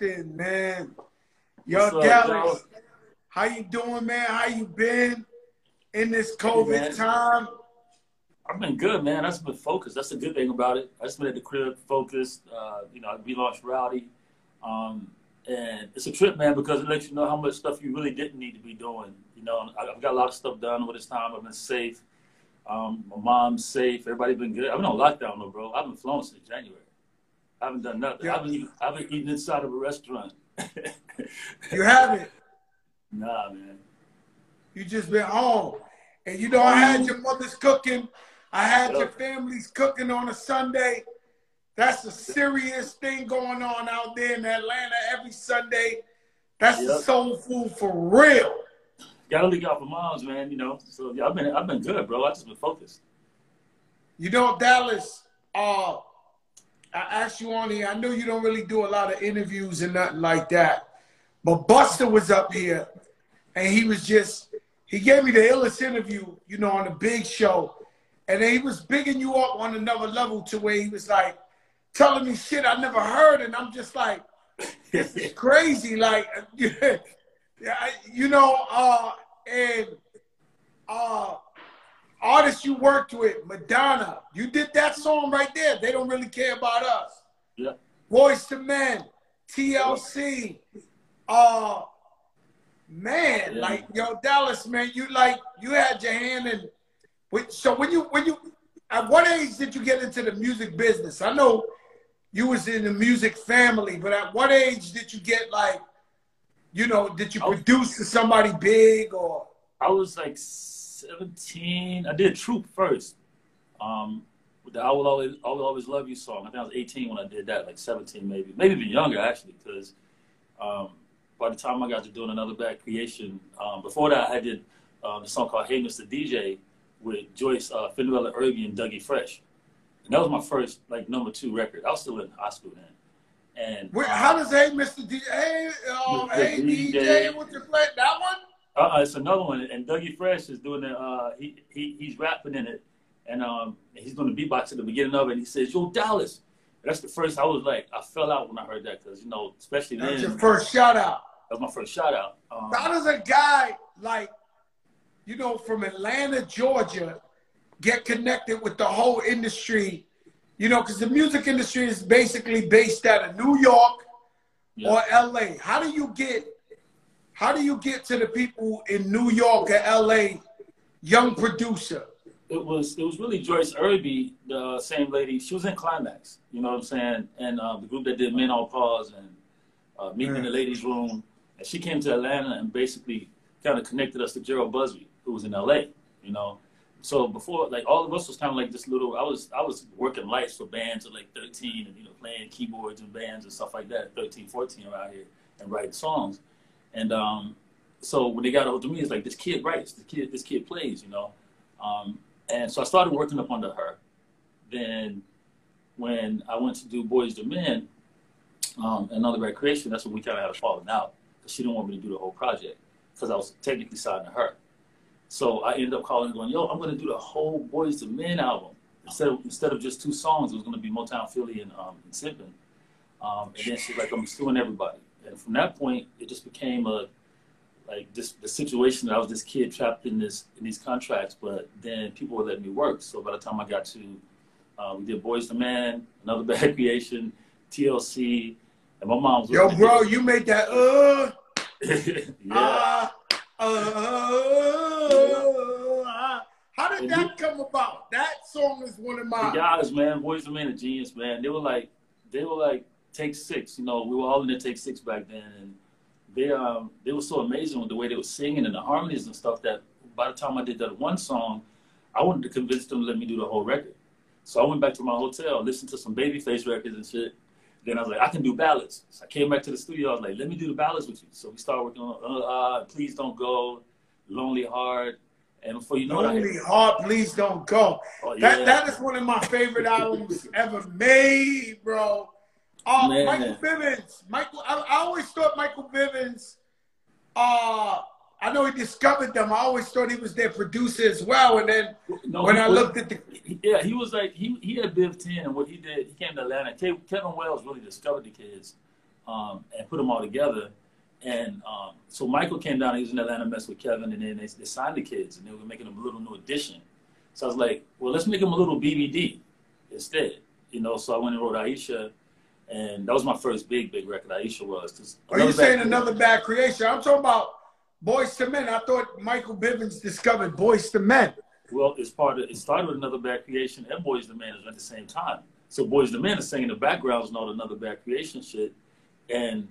Austin, man. Yo, Dallas, how you doing, man? How you been in this. COVID time? I've been good, man. I've been focused. That's the good thing about it. I just been at the crib, focused. Uh, you know, I relaunched Rowdy. Um, and it's a trip, man, because it lets you know how much stuff you really didn't need to be doing. You know, I've got a lot of stuff done over this time. I've been safe. Um, my mom's safe. Everybody's been good. I've been on lockdown, though, bro. I haven't flown since January. I haven't done nothing. Yeah. I haven't, even, I haven't eaten inside of a restaurant. You haven't. nah, man. You just been home. And you know, I had your mother's cooking. I had your family's cooking on a Sunday. That's a serious thing going on out there in Atlanta every Sunday. That's the Yep. soul food for real. Gotta look out for moms, man. You know. So yeah, I've been, I've been good, bro. I just been focused. You know, Dallas, uh, I asked you on here, I know you don't really do a lot of interviews and nothing like that. But Busta was up here and he was just, he gave me the illest interview, you know, on the big show. And then he was bigging you up on another level to where he was like telling me shit I never heard. And I'm just like, it's crazy. Like, yeah, you know, uh, and uh, artists you worked with, Madonna, you did that song right there. They don't really care about us. yeah. Boys to Men, TLC, uh, man, Yeah. like yo, Dallas, man, you like you had your hand in. So when you when you at what age did you get into the music business? I know you was in the music family, but at what age did you get like, you know, did you produce to somebody big or? I was like 17. I did Troop first. Um, with the I Will Always, I Will Always Love You song. I think I was 18 when I did that, like 17 maybe. Maybe even younger, actually, because um, by the time I got to doing Another Bad Creation, um, before that, I did um, the song called Hey Mr. DJ with Joyce, uh, Fenderella Irby, and Dougie Fresh. And that was my first, like, number two record. I was still in high school then. And Wait, um, how does Hey Mr. DJ, hey, um, Mr. hey DJ, DJ. what's your play? That one? Uh, it's another one, and Dougie Fresh is doing it. Uh, he, he he's rapping in it, and um, he's doing the beatbox at the beginning of it. And he says, "Yo, Dallas." That's the first. I was like, I fell out when I heard that because you know, especially then, That's your first shout out. was my first shout out. Um, How does a guy like, you know, from Atlanta, Georgia, get connected with the whole industry? You know, because the music industry is basically based out of New York yeah. or LA. How do you get how do you get to the people in New York or LA, young producer? it was it was really Joyce Irby, the same lady. She was in Klymaxx, you know what I'm saying, and uh, the group that did Men All Pause and uh, Meeting in the Ladies Room. And she came to Atlanta and basically kind of connected us to Jheryl Busby, who was in LA, you know. So before, like all of us was kind of like this little. I was I was working lights for bands at like 13 and you know playing keyboards and bands and stuff like that, 13, 14 around here and writing songs. And um, so when they got hold of me, it's like this kid writes, this kid this kid plays, you know. Um, and so I started working up under her. Then when I went to do Boys to Men, um, another recreation, that's when we kind of had a falling out because she didn't want me to do the whole project because I was technically signed to her. So I ended up calling and going, yo, I'm going to do the whole Boys to Men album. Instead of, instead of just two songs, it was going to be Motown Philly and, um, and Sympin'. Um, and then she's like, I'm suing everybody. And from that point, it just became a, like this the situation that I was this kid trapped in this in these contracts, but then people would let me work. So by the time I got to, uh, we did Boys to Men, Another Bad Creation, TLC, and my mom was Yo, bro, you made that uh yeah, ah Uh, how did that come about? That song is one of my the guys, man. Boys the Men are genius, man. They were like, they were like take six. You know, we were all in the take six back then, and they um they were so amazing with the way they were singing and the harmonies and stuff that by the time I did that one song, I wanted to convince them to let me do the whole record. So I went back to my hotel, listened to some Babyface records and shit. Then I was like, I can do ballads. So I came back to the studio. I was like, let me do the ballads with you. So we started working on uh, uh, Please Don't Go, Lonely Heart. And before you know Lonely it, Heart, Please Don't Go. Oh, yeah. That that is one of my favorite albums ever made, bro. Uh, Man. Michael Bivins. Michael, I, I always thought Michael Bivins. Uh, I know he discovered them. I always thought he was their producer as well. And then No, when I was- looked at the, Yeah, he was like he he had Biv Ten, and what he did, he came to Atlanta. Ke- Kevin Wales really discovered the kids, um, and put them all together. And um, so Michael came down. He was in Atlanta, messed with Kevin, and then they, they signed the kids, and they were making them a little New Edition. So I was like, well, let's make them a little BBD instead, you know. So I went and wrote Iesha, and that was my first big big record. Iesha was. are you saying another bad creation? I'm talking about Boys to Men. I thought Michael Bivins discovered Boys to Men. Well, it's part of it started with another bad creation and Boys the Man at the same time. So Boys to Men is singing the backgrounds and all the another bad creation shit. And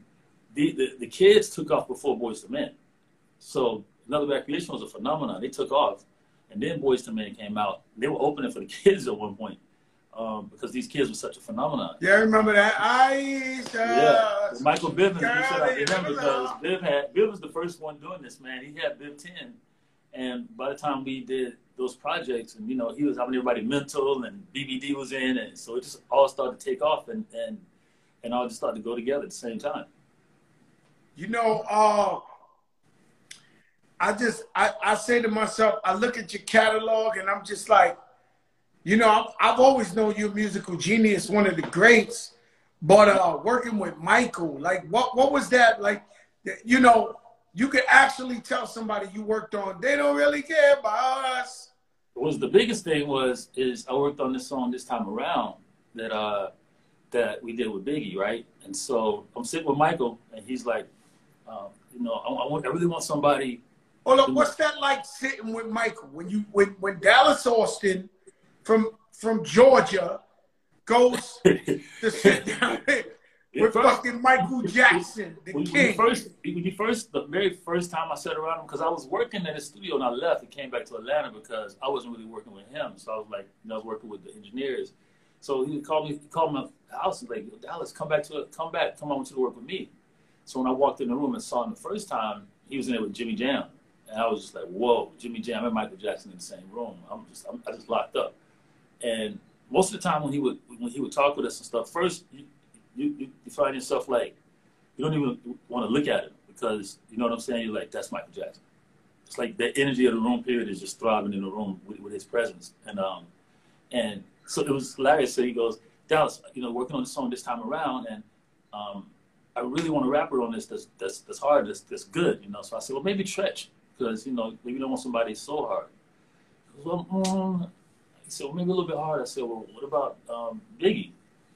the, the, the kids took off before Boys to Men. So another bad creation was a phenomenon. They took off. And then Boys to Men came out. They were opening for the kids at one point. Um, because these kids were such a phenomenon. Yeah, I remember that. Iesha. Yeah, Michael Bivins, you should have Girl, him because. Biv had Biv was the first one doing this, man. He had Biv ten, and by the time we did those projects, and you know, he was having everybody mental, and BBD was in, and so it just all started to take off, and and and all just started to go together at the same time. You know, uh, I just I, I say to myself, I look at your catalog and I'm just like, you know, I've, I've always known you're a musical genius, one of the greats. But uh, working with Michael, like, what what was that like? You know, you could actually tell somebody you worked on. They don't really care about us. What was the biggest thing was is I worked on this song this time around that uh that we did with Biggie, right? And so I'm sitting with Michael, and he's like, um, you know, I, I want I really want somebody Hold up, what's that like sitting with Michael when you when when Dallas Austin from from Georgia goes to sit down with First- fucking Michael Jackson, the when, when king. you first, when you first, the very first time I sat around him, because I was working at his studio and I left and came back to Atlanta because I wasn't really working with him. So I was like, you know, I was working with the engineers. So he would call me, he called me the house and like, Dallas, come back to, come back, come on to the work with me. So when I walked in the room and saw him the first time, he was in there with Jimmy Jam, and I was just like, whoa, Jimmy Jam and Michael Jackson in the same room. I'm just, I'm, I just locked up. And most of the time when he would, when he would talk with us and stuff, first you, you, you find yourself like you don't even want to look at him because you know what I'm saying. You're like, that's Michael Jackson. It's like the energy of the room period is just thriving in the room with, with his presence. And um, and so it was hilarious. So he goes, Dallas, you know, working on the song this time around, and um, I really want a rapper on this that's that's that's hard, that's that's good, you know. So I said, well, maybe Treach, because you know, maybe you don't want somebody so hard. Well, mm. Said, well, maybe a little bit hard. I said, well, what about um, Biggie?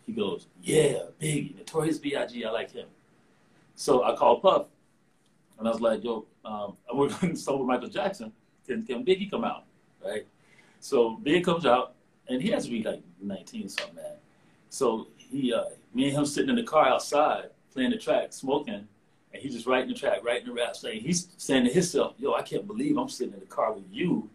He goes, yeah, Biggie, Notorious B.I.G. I like him. So I called Puff, and I was like, yo, um, I'm working song with Michael Jackson. Can, can Biggie come out, right? So Big comes out, and he has to be like 19 something, man. So he, uh, me and him sitting in the car outside playing the track, smoking, and he's just writing the track, writing the rap, saying he's saying to himself, "Yo, I can't believe I'm sitting in the car with you,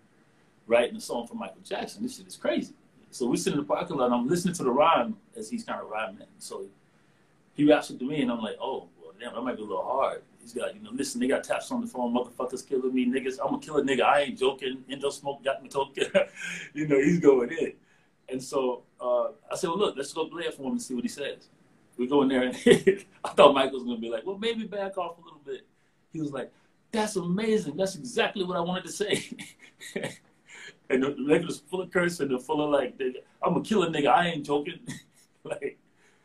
writing a song for Michael Jackson. This shit is crazy." So we sit in the parking lot, and I'm listening to the rhyme as he's kind of rhyming. So he raps it to me, and I'm like, "Oh, well, damn, that might be a little hard." He's got, you know, listen, they got taps on the phone, motherfuckers killing me, niggas. I'm gonna kill a nigga. I ain't joking. Indo smoke got me talking. you know, he's going in. And so uh, I said, well, look, let's go play it for him and see what he says. We go in there, and I thought Michael was going to be like, well, maybe back off a little bit. He was like, that's amazing. That's exactly what I wanted to say. and the record was full of cursing and full of like, I'm gonna kill a killer nigga. I ain't joking. like,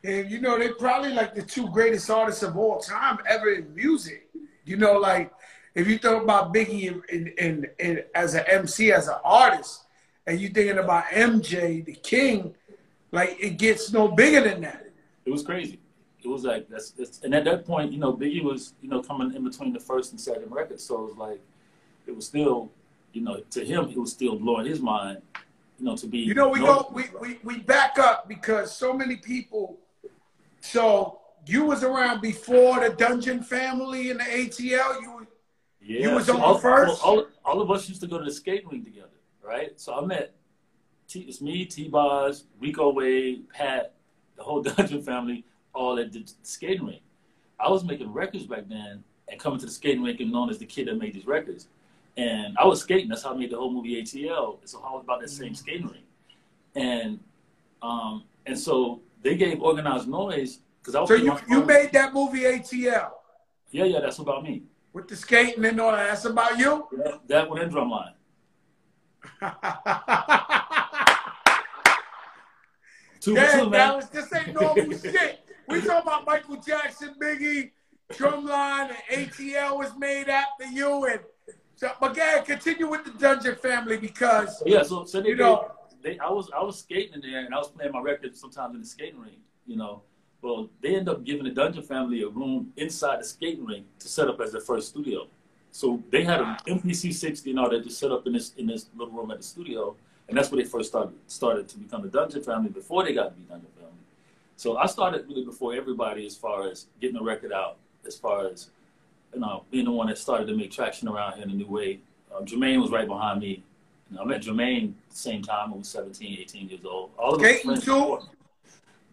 And you know, they're probably like the two greatest artists of all time ever in music. You know, like if you think about Biggie in, in, in as an MC, as an artist, and you thinking about MJ, the king, like it gets no bigger than that. it was crazy. It was like that's, that's and at that point, you know, Biggie was you know coming in between the first and second record, so it was like it was still, you know, to him, it was still blowing his mind, you know, to be. You know, we go, we, we, we back up because so many people. So you was around before the Dungeon family and the ATL. You, yeah, you was so on all, first. All, all of us used to go to the skating rink together, right? So I met, T, it's me, T. Boz, Rico Wade, Pat, the whole Dungeon family, all at the skating rink. I was making records back then and coming to the skating rink and known as the kid that made these records. And I was skating. That's how I made the whole movie ATL. It's all about that same skating rink. And um, and so they gave Organized Noize because I was. So you you made that movie ATL. Yeah, yeah, that's about me. With the skating and all that. That's about you. Yeah, that one and drumline. two yeah, two, man. Dallas, this ain't normal shit. We talking about Michael Jackson, Biggie, Drumline, and ATL was made after you. And so, but yeah, continue with the Dungeon family because yeah. So, so they, you know, they, I was I was skating in there and I was playing my record sometimes in the skating rink. You know, well they end up giving the Dungeon family a room inside the skating rink to set up as their first studio. So they had an MPC 60 and all that just set up in this in this little room at the studio, and that's where they first started started to become the Dungeon family before they got to be Dungeon family. So I started really before everybody as far as getting the record out, as far as you know, being the one that started to make traction around here in a new way. Um, Jermaine was right behind me. You know, I met Jermaine at the same time. I was 17, 18 years old. All of Skating too?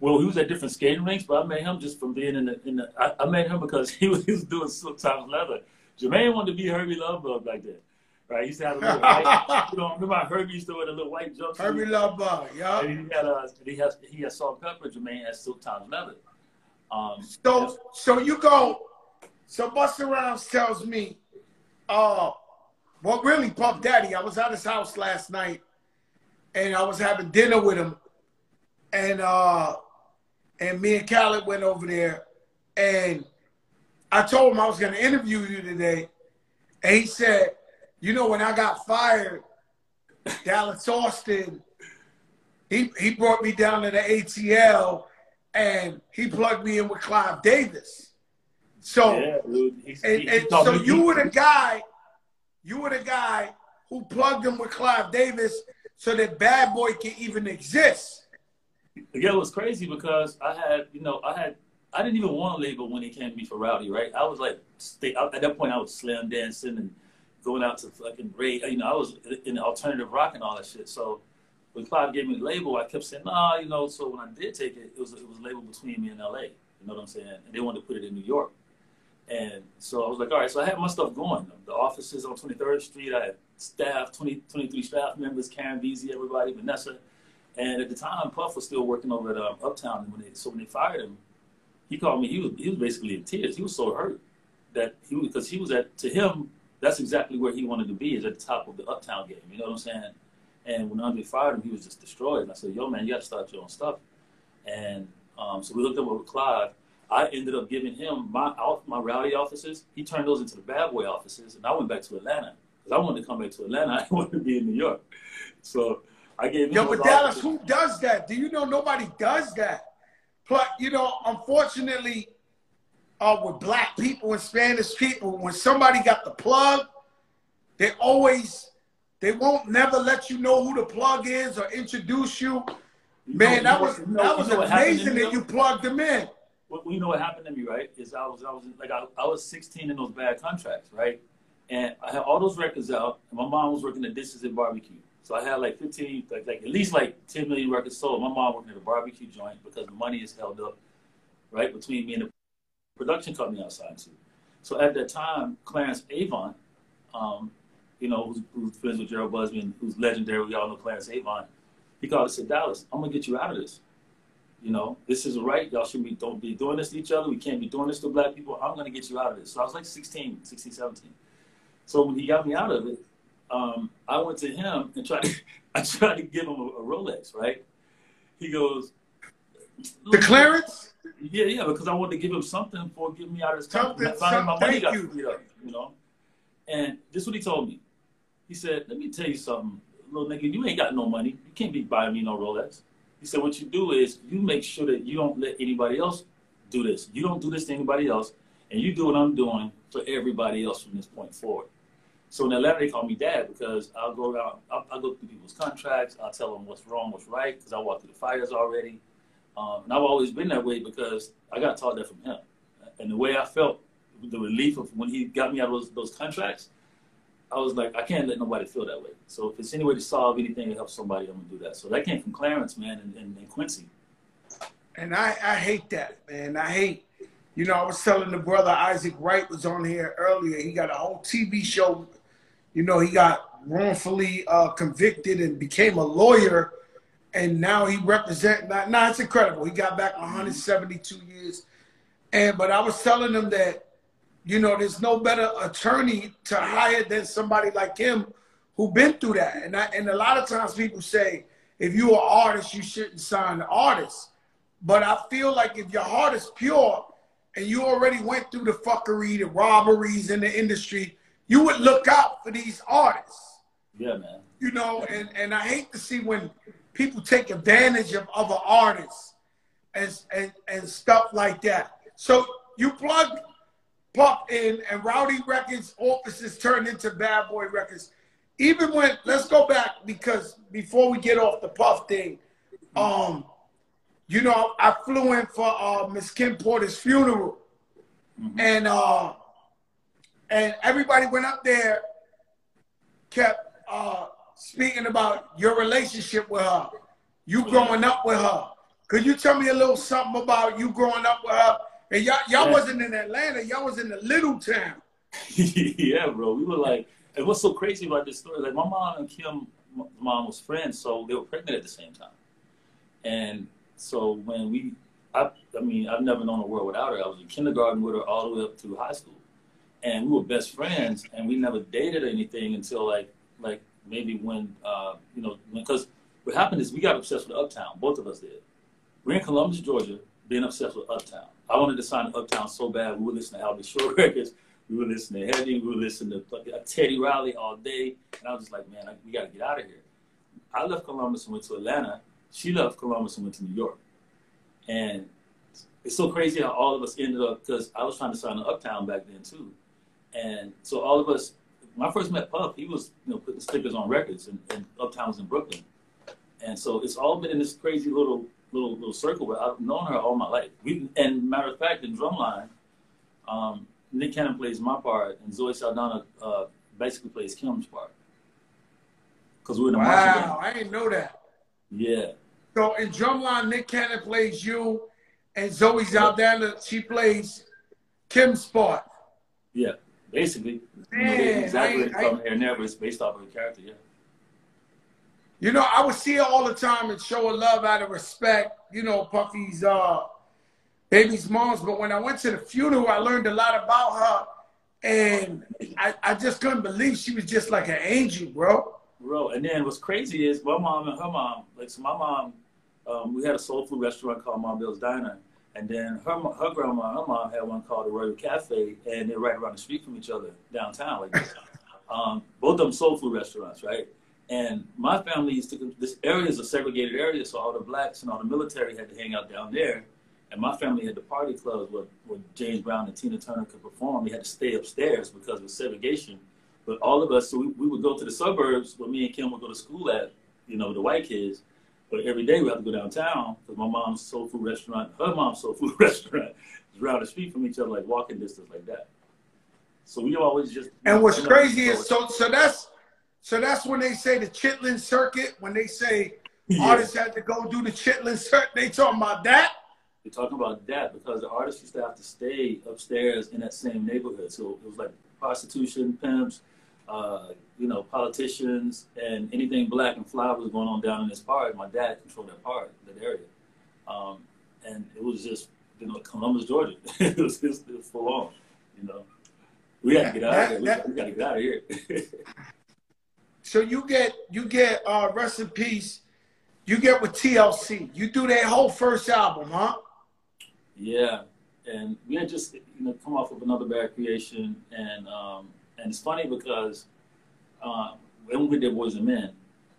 Well, he was at different skating rinks, but I met him just from being in the. In the I, I met him because he was, he was doing Silk Tymes Leather. Jermaine wanted to be Hurby Luv Bug like that. Right, he used to have a little white, you know, remember Hurby used to wear the little white jumpsuit? Herbie Lovebug, yeah. And he had uh, he has he has Salt-N-Pepa. Jermaine has Silk Tymes Leather. Um, so so you go. So Busta Rhymes tells me, uh, well, really, Puff Daddy. I was at his house last night, and I was having dinner with him, and uh, and me and Khaled went over there, and I told him I was going to interview you today, and he said, you know, when I got fired, Dallas Austin, he he brought me down to the ATL, and he plugged me in with Clive Davis. So, yeah. He's, and, he, and so you were the guy, you were the guy who plugged him with Clive Davis so that Bad Boy can even exist. Yeah, it was crazy because I had, you know, I had, I didn't even want a label when it came to me for Rowdy, right? I was like, stay, at that point, I was slam dancing and going out to fucking rave. You know, I was in alternative rock and all that shit. So when Clive gave me the label, I kept saying, nah, you know. So when I did take it, it was it was labeled between me and LA. You know what I'm saying? And they wanted to put it in New York. And so I was like, all right. So I had my stuff going. The offices on 23rd Street. I had staff, 20, 23 staff members, Karen Beasy, everybody, Vanessa. And at the time, Puff was still working over at um, Uptown. And when they, so when they fired him, he called me. He was he was basically in tears. He was so hurt that he because he was at to him that's exactly where he wanted to be is at the top of the Uptown game. You know what I'm saying? And when Andre fired him, he was just destroyed. And I said, "Yo, man, you got to start your own stuff." And um, so we looked up with Clive. I ended up giving him my my rowdy offices. He turned those into the bad boy offices, and I went back to Atlanta because I wanted to come back to Atlanta. I wanted to be in New York. So I gave him. Yo, but Dallas, offices. who does that? Do you know nobody does that? But you know, unfortunately, uh, with black people and Spanish people, when somebody got the plug, they always they won't never let you know who the plug is or introduce you. You Man, know- that was know- that was know what happened to amazing that you plugged them in. Well, you know what happened to me, right? Is I was I was like I, I was 16 in those bad contracts, right? And I had all those records out, and my mom was working at Dishes and Barbecue. So I had like 15, like, like at least like 10 million records sold. My mom working at a barbecue joint because the money is held up, right, between me and the production company outside too. So at that time, Clarence Avant, um, you know, who's, who's friends with Jheryl Busby and who's legendary, we all know Clarence Avant, he called and said, Dallas, I'm gonna get you out of this. You know, this isn't right. Y'all should be don't be doing this to each other. We can't be doing this to black people. I'm gonna get you out of this. So I was like 16, 16, 17. So when he got me out of it, um, I went to him and tried to, I tried to give him a, a Rolex, right? He goes, The Clarence? yeah, yeah, because I wanted to give him something for getting me out of this Something, company. My something, money got you. up, you know. And this is what he told me. He said, "Let me tell you something, little nigga. You ain't got no money. You can't be buying me no Rolex." He said, "What you do is you make sure that you don't let anybody else do this. You don't do this to anybody else, and you do what I'm doing for everybody else from this point forward." So in Atlanta, they call me dad because I'll go around, I'll, I'll go through people's contracts, I'll tell them what's wrong, what's right, because I walked through the fires already. Um, and I've always been that way because I got taught that from him. And the way I felt, the relief of when he got me out of those, those contracts, I was like, I can't let nobody feel that way. So if it's any way to solve anything to help somebody, I'm gonna do that. So that came from Clarence, man, and, and, and Quincy. And I, I hate that, man. I hate, you know, I was telling the brother Isaac Wright was on here earlier. He got a whole TV show you know, he got wrongfully uh, convicted and became a lawyer, and now he represent. Now, nah, it's incredible. He got back 172 years, and but I was telling him that, you know, there's no better attorney to hire than somebody like him who been through that. And I, and a lot of times people say, if you're an artist, you shouldn't sign the artist. But I feel like if your heart is pure and you already went through the fuckery, the robberies in the industry, you would look out for these artists. Yeah, man. You know, and, and I hate to see when people take advantage of other artists and, and, and stuff like that. So you plug Puff in and Rowdy Records offices turned into Bad Boy Records. Even when, let's go back because before we get off the Puff thing, um, you know, I flew in for uh, Miss Kim Porter's funeral. Mm-hmm. And uh, and everybody went up there, kept uh, speaking about your relationship with her, you growing up with her. Could you tell me a little something about you growing up with her? And y'all, y'all yeah. wasn't in Atlanta, y'all was in the little town. yeah, bro. We were like, and what's so crazy about this story? Like, my mom and Kim, my mom was friends, so they were pregnant at the same time. And so when we, I, I mean, I've never known a world without her. I was in kindergarten with her all the way up to high school and we were best friends, and we never dated anything until like like maybe when uh, you know because what happened is we got obsessed with Uptown. Both of us did. We're in Columbus, Georgia, being obsessed with Uptown. I wanted to sign to Uptown so bad. We would listen to Al B. Sure records. We would listen to Heavy. We would listen to uh, Teddy Riley all day. And I was just like, man, I, we got to get out of here. I left Columbus and went to Atlanta. She left Columbus and went to New York. And it's so crazy how all of us ended up, because I was trying to sign to Uptown back then too. And so all of us, when I first met Puff, he was you know putting stickers on records, and, and was in Brooklyn. And so it's all been in this crazy little little little circle. But I've known her all my life. We, and matter of fact, in Drumline, um, Nick Cannon plays my part, and Zoe Saldana uh, basically plays Kim's part. Because we're in the wow, I didn't know that. Yeah. So in Drumline, Nick Cannon plays you, and Zoe Saldana she plays Kim's part. Yeah basically. Man, you know, exactly I, from here and there, it's based off of the character, yeah. You know, I would see her all the time and show her love out of respect, you know, Puffy's uh baby's mom's. But when I went to the funeral, I learned a lot about her. And I, I just couldn't believe she was just like an angel, bro. Bro, and then what's crazy is my mom and her mom, like so my mom, um, we had a soul food restaurant called Mom Bill's Diner and then her her grandma, her mom had one called the Royal Cafe, and they're right around the street from each other downtown. Like um, both of them soul food restaurants, right? And my family used to this area is a segregated area, so all the blacks and all the military had to hang out down there. And my family had the party clubs where, where James Brown and Tina Turner could perform. We had to stay upstairs because of segregation. But all of us, so we, we would go to the suburbs where me and Kim would go to school at, you know, the white kids but every day we have to go downtown because my mom's soul food restaurant, her mom's soul food restaurant is around the street from each other, like walking distance, like that. So we always just. And what's crazy is so so that's so that's when they say the Chitlin circuit. When they say yeah. artists had to go do the Chitlin circuit, they talking about that. They're talking about that because the artists used to have to stay upstairs in that same neighborhood. So it was like prostitution, pimps, uh, you know, politicians and anything black and fly was going on down in this part. My dad controlled that part, that area. Um, and it was just, you know, Columbus, Georgia. it was just it was full on, you know. We had to get out that, of here. That, we, got to get out of here. so you get, you get, uh, rest in peace, you get with TLC. You do that whole first album, huh? Yeah. And we had just, you know, come off of another bad creation and, um, and it's funny because um, when we did Boys and Men,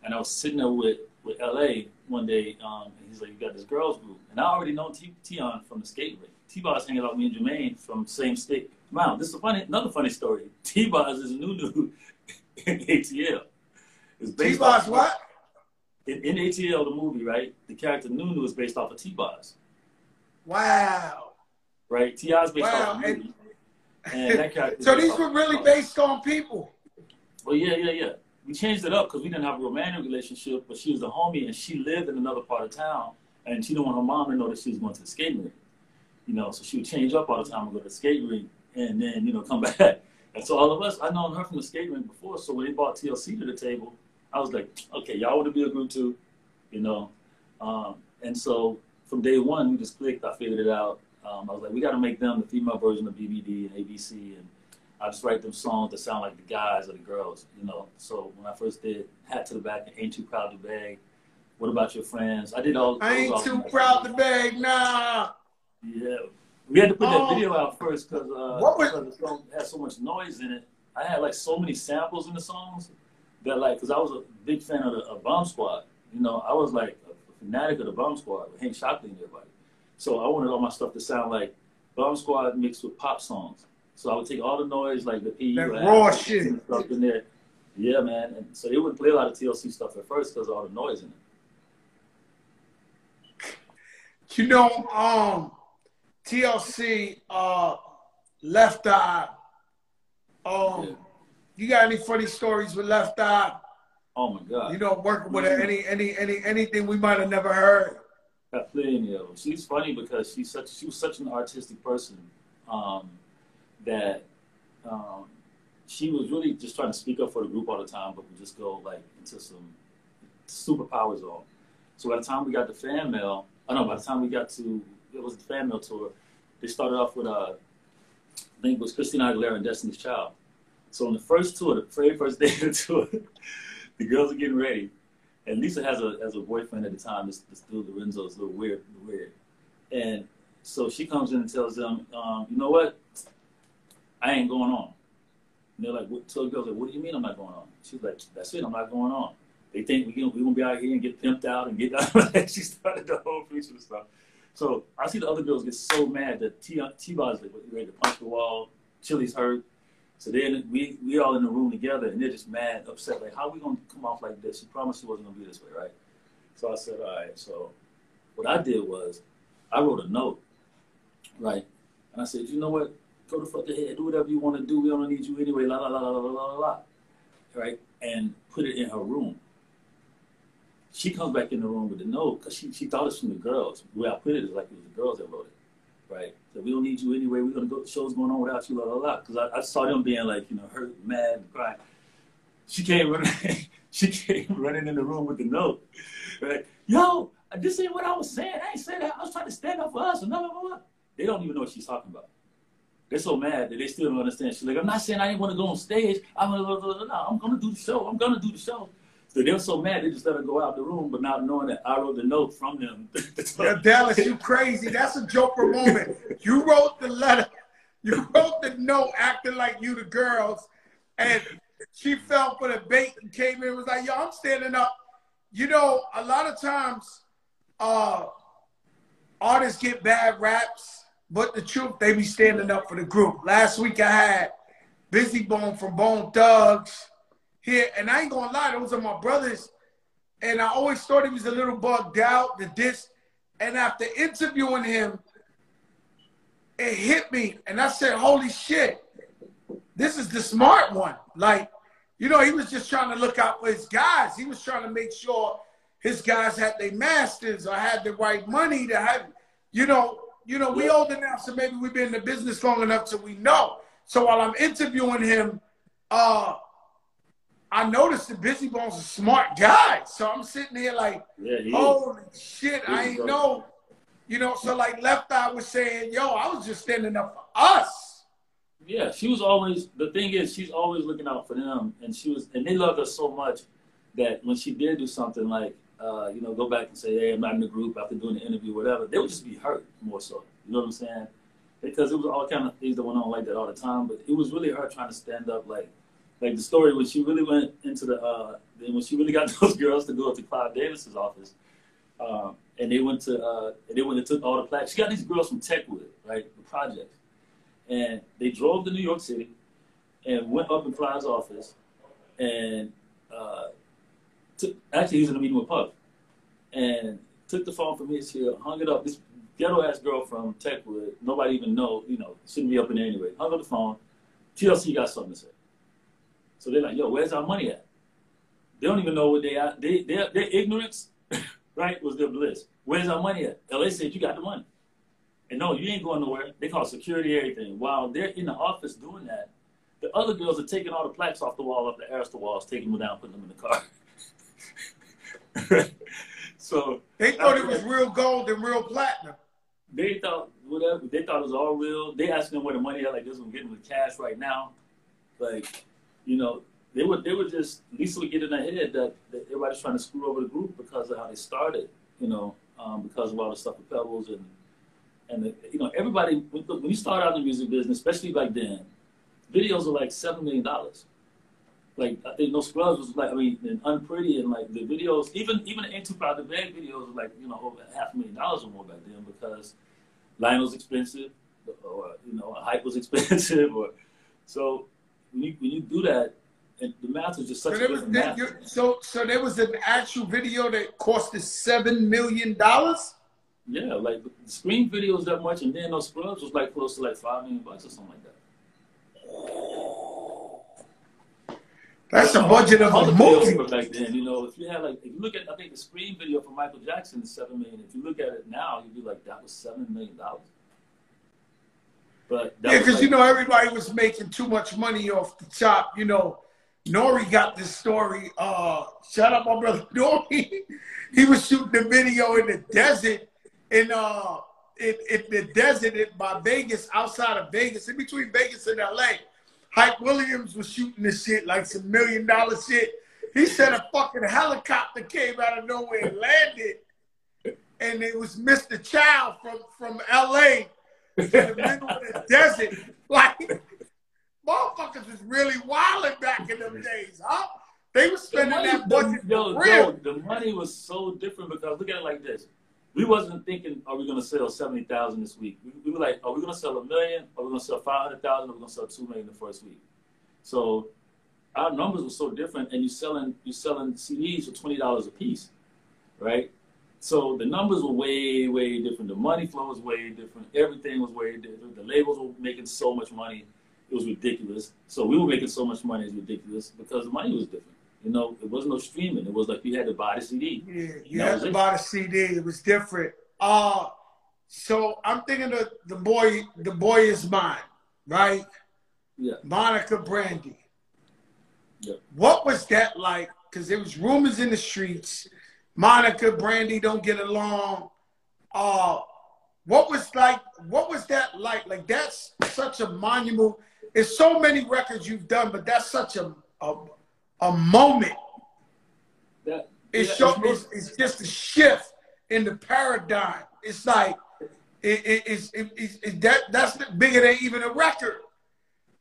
and I was sitting there with, with LA one day, um, and he's like, You got this girls group. And I already know T- Tion from the skate rink. T-Boz hanging out with me and Jermaine from same state. Wow, this is a funny, another funny story. T-Boz is a new New-New in ATL. It's based T-Boz what? In, in ATL, the movie, right? The character New-New is based off of T-Boz. Wow. Right? T.I.'s based wow. off of movie. And, that character so these were really based on people? Well, yeah, yeah, yeah. We changed it up because we didn't have a romantic relationship, but she was a homie and she lived in another part of town and she didn't want her mom to know that she was going to the skating rink. You know, so she would change up all the time and go to the skating rink and then, you know, come back. And so all of us, I known her from the skating rink before. So when they brought TLC to the table, I was like, okay, y'all want to be a group too, you know? Um, and so from day one, we just clicked. I figured it out. Um, I was like, we got to make them the female version of BBD and ABC, and I just write them songs that sound like the guys or the girls, you know. So when I first did "Hat to the Back" and "Ain't Too Proud to Beg," what about your friends? I did all. I ain't too proud to beg, nah. Yeah, we had to put that oh. video out first because uh, what was... the song had so much noise in it. I had like so many samples in the songs that like, because I was a big fan of the of Bomb Squad. You know, I was like a fanatic of the Bomb Squad with Hank Shocklee and everybody. So I wanted all my stuff to sound like Bomb Squad mixed with pop songs. So I would take all the noise, like the PU, that raw shit, and stuff in there. Yeah, man. And so they would play a lot of TLC stuff at first because of all the noise in it. You know, um, TLC, uh, Left Eye. Um, yeah. You got any funny stories with Left Eye? Oh my God! You know, working with mm-hmm. any any any anything we might have never heard. Got plenty of them. She's funny because she's such she was such an artistic person um, that um, she was really just trying to speak up for the group all the time, but would just go like into some superpowers on. So by the time we got the fan mail, I know by the time we got to it was the fan mail tour, they started off with uh, I think it was Christina Aguilera and Destiny's Child. So on the first tour, the very first day of the tour, the girls are getting ready, and Lisa has a has a boyfriend at the time. This, this dude Lorenzo is a little weird, weird, and so she comes in and tells them, um, you know what, I ain't going on. And they're like, what? So the girls like, what do you mean I'm not going on? She's like, that's it, I'm not going on. They think we gonna we gonna be out here and get pimped out and get out. she started the whole preach and stuff. So I see the other girls get so mad that T T-Boz like ready to punch the wall. Chili's hurt. So then we we all in the room together and they're just mad, upset. Like, how are we gonna come off like this? She promised she wasn't gonna be this way, right? So I said, all right. So what I did was I wrote a note, right? And I said, you know what? Go to fuck ahead, do whatever you want to do. We don't need you anyway. La la la la la la la. Right? And put it in her room. She comes back in the room with the note because she, she thought it's from the girls. The way I put it is like it was the girls that wrote it, right? So we don't need you anyway. We're gonna go. The show's going on without you, la la la. Because I, I, saw them being like, you know, hurt, mad, crying. She came running. she came running in the room with the note, right? Yo, this ain't what I was saying. I ain't saying that. I was trying to stand up for us. And blah, blah, blah. They don't even know what she's talking about. They're so mad that they still don't understand. She's like, I'm not saying I didn't want to go on stage. I'm gonna, no, I'm gonna do the show. I'm gonna do the show. So they were so mad they just let her go out the room, but not knowing that I wrote the note from them. yeah, Dallas, you crazy. That's a Joker moment. You wrote the letter. You wrote the note acting like you the girls, and she fell for the bait and came in and was like, yo, I'm standing up. You know, a lot of times uh, artists get bad raps, but the truth, they be standing up for the group. Last week I had Bizzy Bone from Bone Thugs here, and I ain't gonna lie, those are my brothers. And I always thought he was a little bugged out, the disc. And after interviewing him, it hit me. And I said, holy shit, this is the smart one. Like, you know, he was just trying to look out for his guys. He was trying to make sure his guys had their masters or had the right money to have, you know, you know, we old enough, so maybe we've been in the business long enough so we know. So while I'm interviewing him, uh, I noticed the Bizzy Bone's a smart guy. So I'm sitting here like, yeah, holy shit, I ain't know. You know, so like Left Eye was saying, yo, I was just standing up for us. Yeah, she was always, the thing is, she's always looking out for them. And she was, and they loved her so much that when she did do something like, uh, you know, go back and say, hey, I'm not in the group after doing the interview, whatever, they would just be hurt more so. You know what I'm saying? Because it was all kind of things that went on like that all the time. But it was really her trying to stand up like, like the story when she really went into the uh, when she really got those girls to go up to Clive Davis's office, um, and they went to uh, and they went and took all the plaques. She got these girls from Techwood, right, the project, and they drove to New York City and went up in Clive's office and uh, took, actually he was in a meeting with Puff and took the phone from his here, hung it up. This ghetto ass girl from Techwood, nobody even know, you know, shouldn't be up in there anyway. Hung up the phone. TLC got something to say. So they're like, yo, where's our money at? They don't even know what they are. They, their, their ignorance, right, was their bliss. Where's our money at? LA said, you got the money. And no, you ain't going nowhere. They call security everything. While they're in the office doing that, the other girls are taking all the plaques off the wall, off the Arista walls, taking them down, putting them in the car. so they thought it was real gold and real platinum. They thought whatever. They thought it was all real. They asking them where the money at. Like this, I'm getting the cash right now. Like, you know, they were they would just Lisa would get in their head that, that everybody's trying to screw over the group because of how they started. You know, um, because of all the stuff with Pebbles and and the, you know everybody when you start out in the music business, especially back then, videos are like seven million dollars. Like I think No Scrubs was like I mean and Unpretty and like the videos even even the Into Proud the Bag videos were like you know over half a million dollars or more back then because Lionel's expensive or you know hype was expensive or so when you when you do that and the math is just such so a was, math. So so there was an actual video that costed seven million dollars. Yeah, like the Scream video was that much, and then those scrubs was like close to like five million bucks or something like that. That's the budget of a movie. Back then, you know, if you had like, if you look at, I think the Scream video for Michael Jackson is seven million. If you look at it now, you'd be like, that was seven million dollars. But yeah, because like, you know everybody was making too much money off the top. You know, Nori got this story. Uh, shout out my brother Nori. he was shooting the video in the desert in uh in, in the desert in, by Vegas, outside of Vegas, in between Vegas and LA. Hype Williams was shooting this shit like some million dollar shit. He said a fucking helicopter came out of nowhere and landed, and it was Mr. Child from from LA in the middle of the desert. Like motherfuckers was really wilding back in them days, huh? They were spending money, that budget. The, yo, yo, the money was so different because look at it like this we wasn't thinking, are we going to sell 70,000 this week? We, we, were like, are we going to sell a million? Are we going to sell 500,000? Are we going to sell 2 million the first week? So our numbers were so different and you're selling, you're selling CDs for $20 a piece, right? So the numbers were way, way different. The money flow was way different. Everything was way different. The labels were making so much money. It was ridiculous. So we were making so much money. It was ridiculous because the money was different. You know, it wasn't no streaming. It was like you had to buy the CD. Yeah, you had to it. buy the CD. It was different. Uh so I'm thinking of the boy, the boy is mine, right? Yeah. Monica Brandy. Yeah. What was that like? Because there was rumors in the streets. Monica Brandy don't get along. Uh what was like what was that like? Like that's such a monument. It's so many records you've done, but that's such a, a a moment. That, it yeah, it's, it's, just a shift in the paradigm. It's like it, it, it's, it, it, that that's bigger than even a record.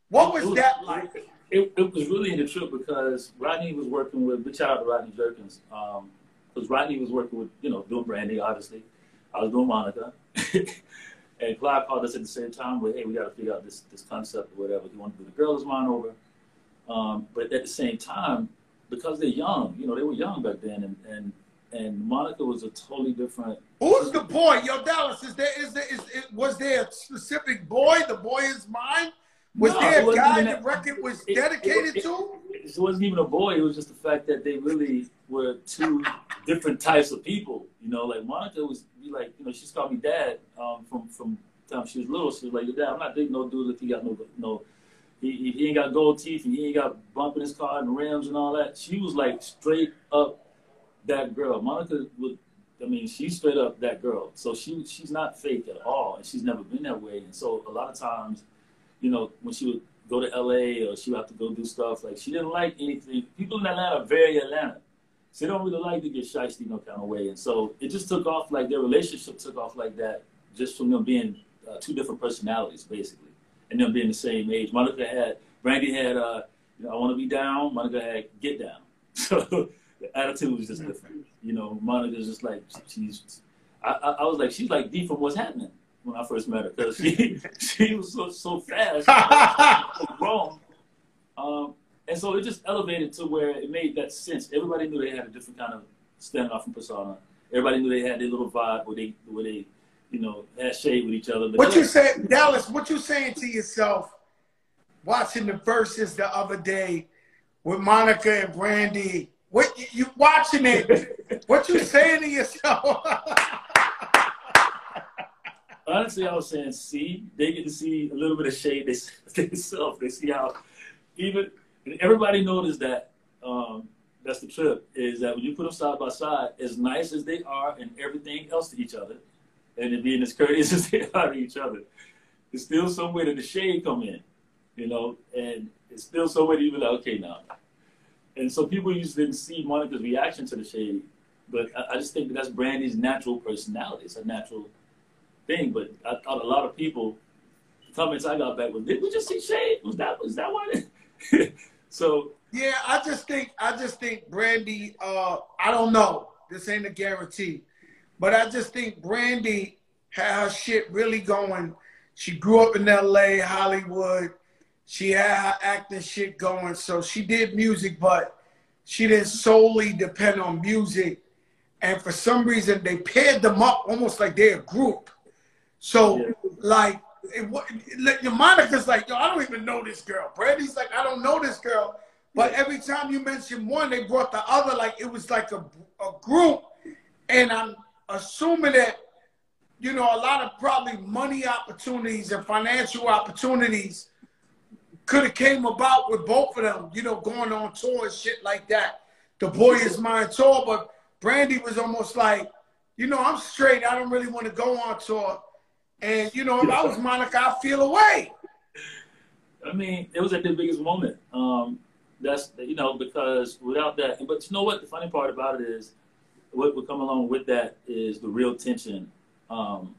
What was, was that like? It, it was really in the trip because Rodney was working with the child of Rodney Jerkins. Um, because Rodney was working with, you know, doing Brandy, obviously. I was doing Monica. and Clive called us at the same time with, hey, we got to figure out this this concept or whatever. He wanted to do the girl is mine over. Um, but at the same time, because they're young, you know, they were young back then, and and and Monica was a totally different. Who's the boy? Yo, Dallas, is there is there is it, was there a specific boy? The boy is mine. Was no, there a guy the record was it, dedicated it, to? It, wasn't even a boy. It was just the fact that they really were two different types of people. You know, like Monica was be like, you know, she's called me dad um, from from time she was little. She was like, dad, I'm not dating no dude if he got no no he, he ain't got gold teeth and he ain't got bump in his car and rims and all that. She was like straight up that girl. Monica would, I mean, she's straight up that girl. So she she's not fake at all, and she's never been that way. And so a lot of times, you know, when she would go to LA or she would have to go do stuff, like she didn't like anything. People in Atlanta are very Atlanta. So they don't really like to get shiesty no kind of way. And so it just took off like their relationship took off like that just from them being uh, two different personalities, basically and them being the same age. Monica had, Brandy had, uh, you know, I want to be down. Monica had get down. So the attitude was just different. You know, Monica's just like she's. I, I, I was like, she's like D from What's Happening when I first met her because she she was so so fast, so grown. Um, and so it just elevated to where it made that sense. Everybody knew they had a different kind of standoff and persona. Everybody knew they had their little vibe where they where they, you know, had shade with each other. But what you saying, Dallas? What you saying to yourself? Watching the verses the other day with Monica and Brandy. What you watching it? what you saying to yourself? Honestly, I was saying, see, they get to see a little bit of shade they themselves. They see how even everybody noticed that. Um, that's the trip. Is that when you put them side by side, as nice as they are and everything else to each other, and being as courteous as they are to each other, there's still somewhere that the shade come in, you know, and it's still somewhere that you be like, okay, now and so people used to see Monica's reaction to the shade, but I, I just think that that's Brandy's natural personality. It's a natural thing. But I thought a lot of people, the comments I got back was, "Did we just see shade? Was that was that why?" so yeah, I just think I just think Brandy. Uh, I don't know. This ain't a guarantee, but I just think Brandy had her shit really going. She grew up in L.A., Hollywood she had her acting shit going, so she did music, but she didn't solely depend on music. And for some reason, they paired them up almost like they're a group. So, yeah. like, it, your Monica's like, yo, I don't even know this girl. Brandy's like, I don't know this girl. But every time you mention one, they brought the other. Like, it was like a, a group. And I'm assuming that, you know, a lot of probably money opportunities and financial opportunities could have came about with both of them, you know, going on tour and shit like that. The Boy Is Mine tour, but Brandy was almost like, you know, I'm straight. I don't really want to go on tour. And, you know, if I was Monica, I feel away. I mean, it was at the biggest moment. Um, that's, you know, because without that, but you know what? The funny part about it is what would come along with that is the real tension um,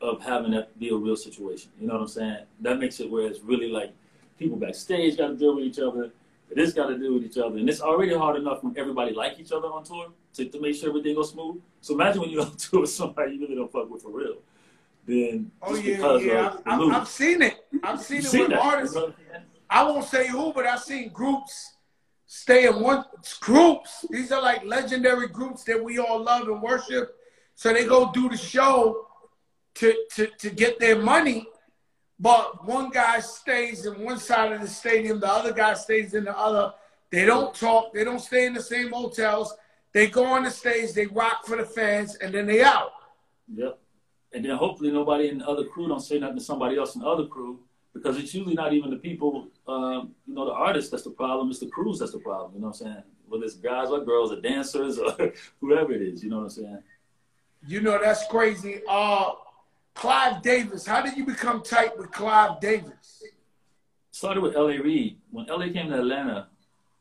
of having that be a real situation. You know what I'm saying? That makes it where it's really like people backstage got to deal with each other. This got to deal with each other, and it's already hard enough when everybody like each other on tour to, to make sure everything goes smooth. So imagine when you're on tour with somebody you really don't fuck with for real. Then oh yeah, yeah, I've, I've, seen it. I've seen it seen with that, artists. I won't say who, but I've seen groups stay in one groups. These are like legendary groups that we all love and worship. So they go do the show to to to get their money, but one guy stays in one side of the stadium, the other guy stays in the other. They don't talk, they don't stay in the same hotels. They go on the stage, they rock for the fans, and then they out. Yep. And then hopefully nobody in the other crew don't say nothing to somebody else in the other crew because it's usually not even the people, um, you know, the artists that's the problem. It's the crews that's the problem. You know what I'm saying? Whether it's guys or girls or dancers or whoever it is. You know what I'm saying? You know that's crazy. Uh, Clive Davis. How did you become tight with Clive Davis? Started with L.A. Reid. When L.A. came to Atlanta,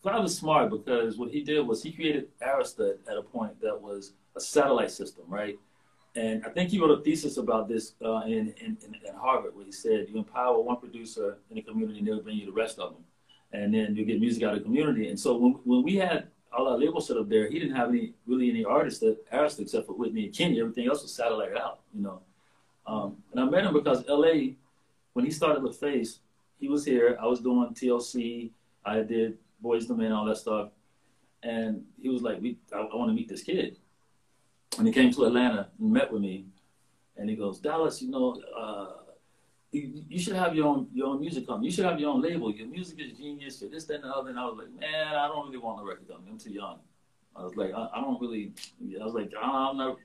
Clive was smart because what he did was he created Arista at a point that was a satellite system, right? And I think he wrote a thesis about this uh, in, in, in, Harvard where he said you empower one producer in the community and they'll bring you the rest of them. And then you get music out of the community. And so when, when we had all our labels set up there, he didn't have any really any artists that Arista except for Whitney and Kenny. Everything else was satellite out, you know. Um, and I met him because LA, when he started with Face, he was here. I was doing TLC. I did Boyz II Men, all that stuff. And he was like, we, I, I want to meet this kid. And he came to Atlanta and met with me. And he goes, Dallas, you know, uh, you, you, should have your own your own music company. You should have your own label. Your music is genius. Or this, that, and the other. And I was like, man, I don't really want a record company. I'm too young. I was like, I, I don't really. I was like, I'm not.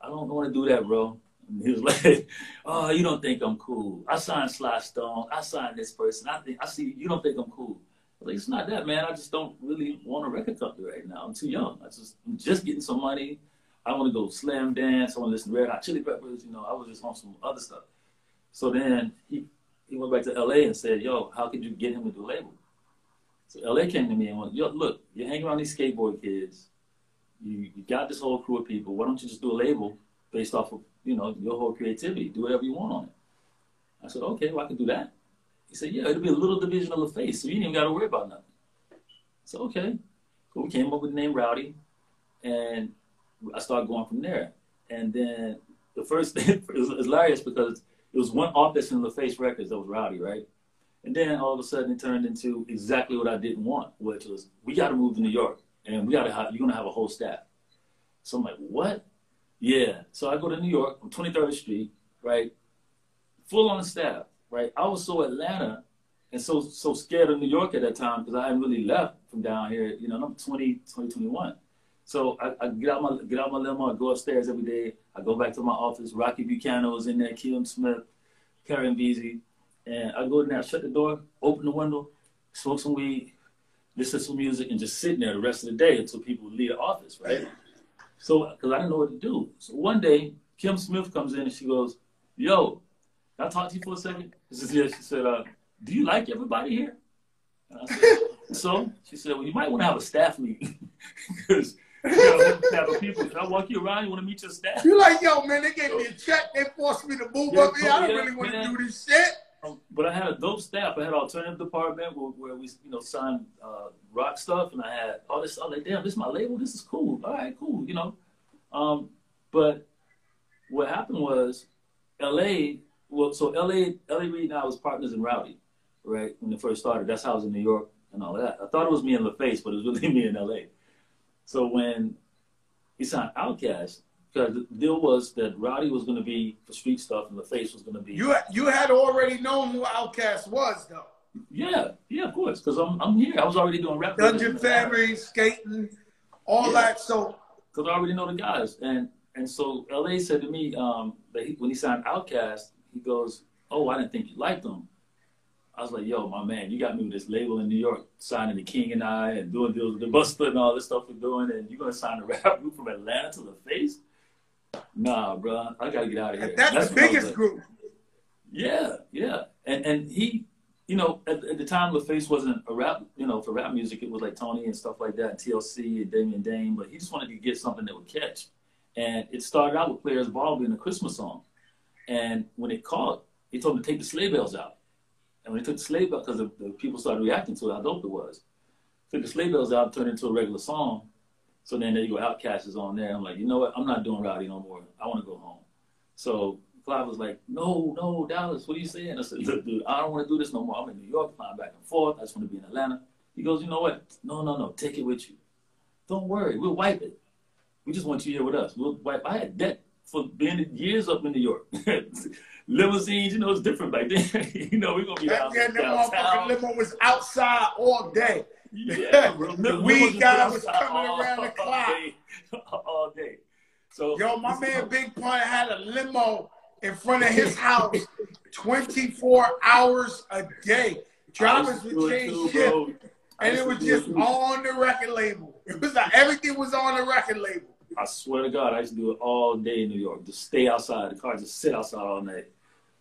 I don't want to do that, bro. And he was like, "Oh, you don't think I'm cool? I signed Sly Stone. I signed this person. I think I see you don't think I'm cool." Like, "It's not that, man. I just don't really want a record company right now. I'm too young. I just I'm just getting some money. I want to go slam dance. I want to listen to Red Hot Chili Peppers. You know, I was just on some other stuff." So then he he went back to L.A. and said, "Yo, how could you get him to do a label?" So L.A. came to me and went, "Yo, look, you're hanging around these skateboard kids. You, you got this whole crew of people. Why don't you just do a label based off of you know, your whole creativity. Do whatever you want on it. I said, okay, well, I can do that. He said, yeah, it'll be a little division of the face, so you ain't even got to worry about nothing. So okay. So we came up with the name Rowdy, and I started going from there. and then the first thing was hilarious because it was one office in LaFace Records that was rowdy, right? And then all of a sudden it turned into exactly what I didn't want, which was we got to move to New York and we got to have, you're going to have a whole staff. So I'm like, what? Yeah. So I go to New York on 23rd Street, right? Full on staff, right? I was so Atlanta and so so scared of New York at that time because I hadn't really left from down here. You know, I'm 20, 20, 21. So I, I, get out my get out my limo, I go upstairs every day. I go back to my office. Rocky Buchanan was in there, Kim Smith, Karen Beasy. And I go in there, shut the door, open the window, smoke some weed, listen to some music, and just sitting there the rest of the day until people leave the office, right? So, because I didn't know what to do. So one day, Kim Smith comes in and she goes, Yo, can I talk to you for a second? Yeah. She said, uh, Do you like everybody here? And I said, So she said, Well, you might want to have a staff meeting because you know, type of people. Can I walk you around? You want to meet your staff? You're like, yo, man, they gave me a check. They forced me to move Yeah, up here. I don't yeah, really want to do this shit. Um, but I had a dope staff. I had an alternative department where, where we, you know, signed uh, rock stuff, and I had all this. I was like, damn, this is my label. This is cool. All right, cool. You know, um, but what happened was, L.A. Well, so L.A. L.A. Reid and I was partners in Rowdy, right? When it first started. That's how I was in New York and all that. I thought it was me in LaFace, but it was really me in L.A. So when he signed Outkast, because the deal was that Rowdy was going to be for street stuff, and the face was going to be You you had already known who Outkast was, though. Yeah, yeah, of course, because I'm I'm here. I was already doing rap. Dungeon Family, skating, all Yeah. that. So Because I already know the guys, and and so L.A. said to me um, that he, when he signed Outkast, he goes, "Oh, I didn't think you liked them." I was like, "Yo, my man, you got me with this label in New York, signing the King and I, and doing deals with the Busta and all this stuff we're doing, and you're gonna sign a rap group from Atlanta to the face." Nah, bro, I gotta get out of here. that's, the I was biggest like- group. Yeah, yeah, and and he, you know, at, at the time, the face wasn't a rap, you know, for rap music, it was like Toni and stuff like that, and TLC and Damian Dame, but he just wanted to get something that would catch, and it started out with Players Ball being a Christmas song, and when it caught, he told him to take the sleigh bells out, and when he took the sleigh bells, because the, the people started reacting to it, how dope it was, took the sleigh bells out, turned it into a regular song, so then there you go, Outkast is on there. I'm like, you know what? I'm not doing Rowdy no more. I want to go home. So Clive was like, no, no, Dallas, what are you saying? I said, look, dude, I don't want to do this no more. I'm in New York, flying back and forth. I just want to be in Atlanta. He goes, you know what? No, no, no, take it with you. Don't worry, we'll wipe it. We just want you here with us. We'll wipe. I had debt for being years up in New York. Limousines, you know, it's different back then. you know, we're gonna be Back down, then, the motherfucking limo was outside all day. Yeah. The weed guy was coming all- around the all clock. day. all day. So Yo, my man Big Pun had a limo in front of his house 24 hours a day. Drivers would change shift, and it was just on the record label. It was like everything was on the record label. I swear to God, I used to do it all day in New York. Just stay outside. The car just sit outside all night.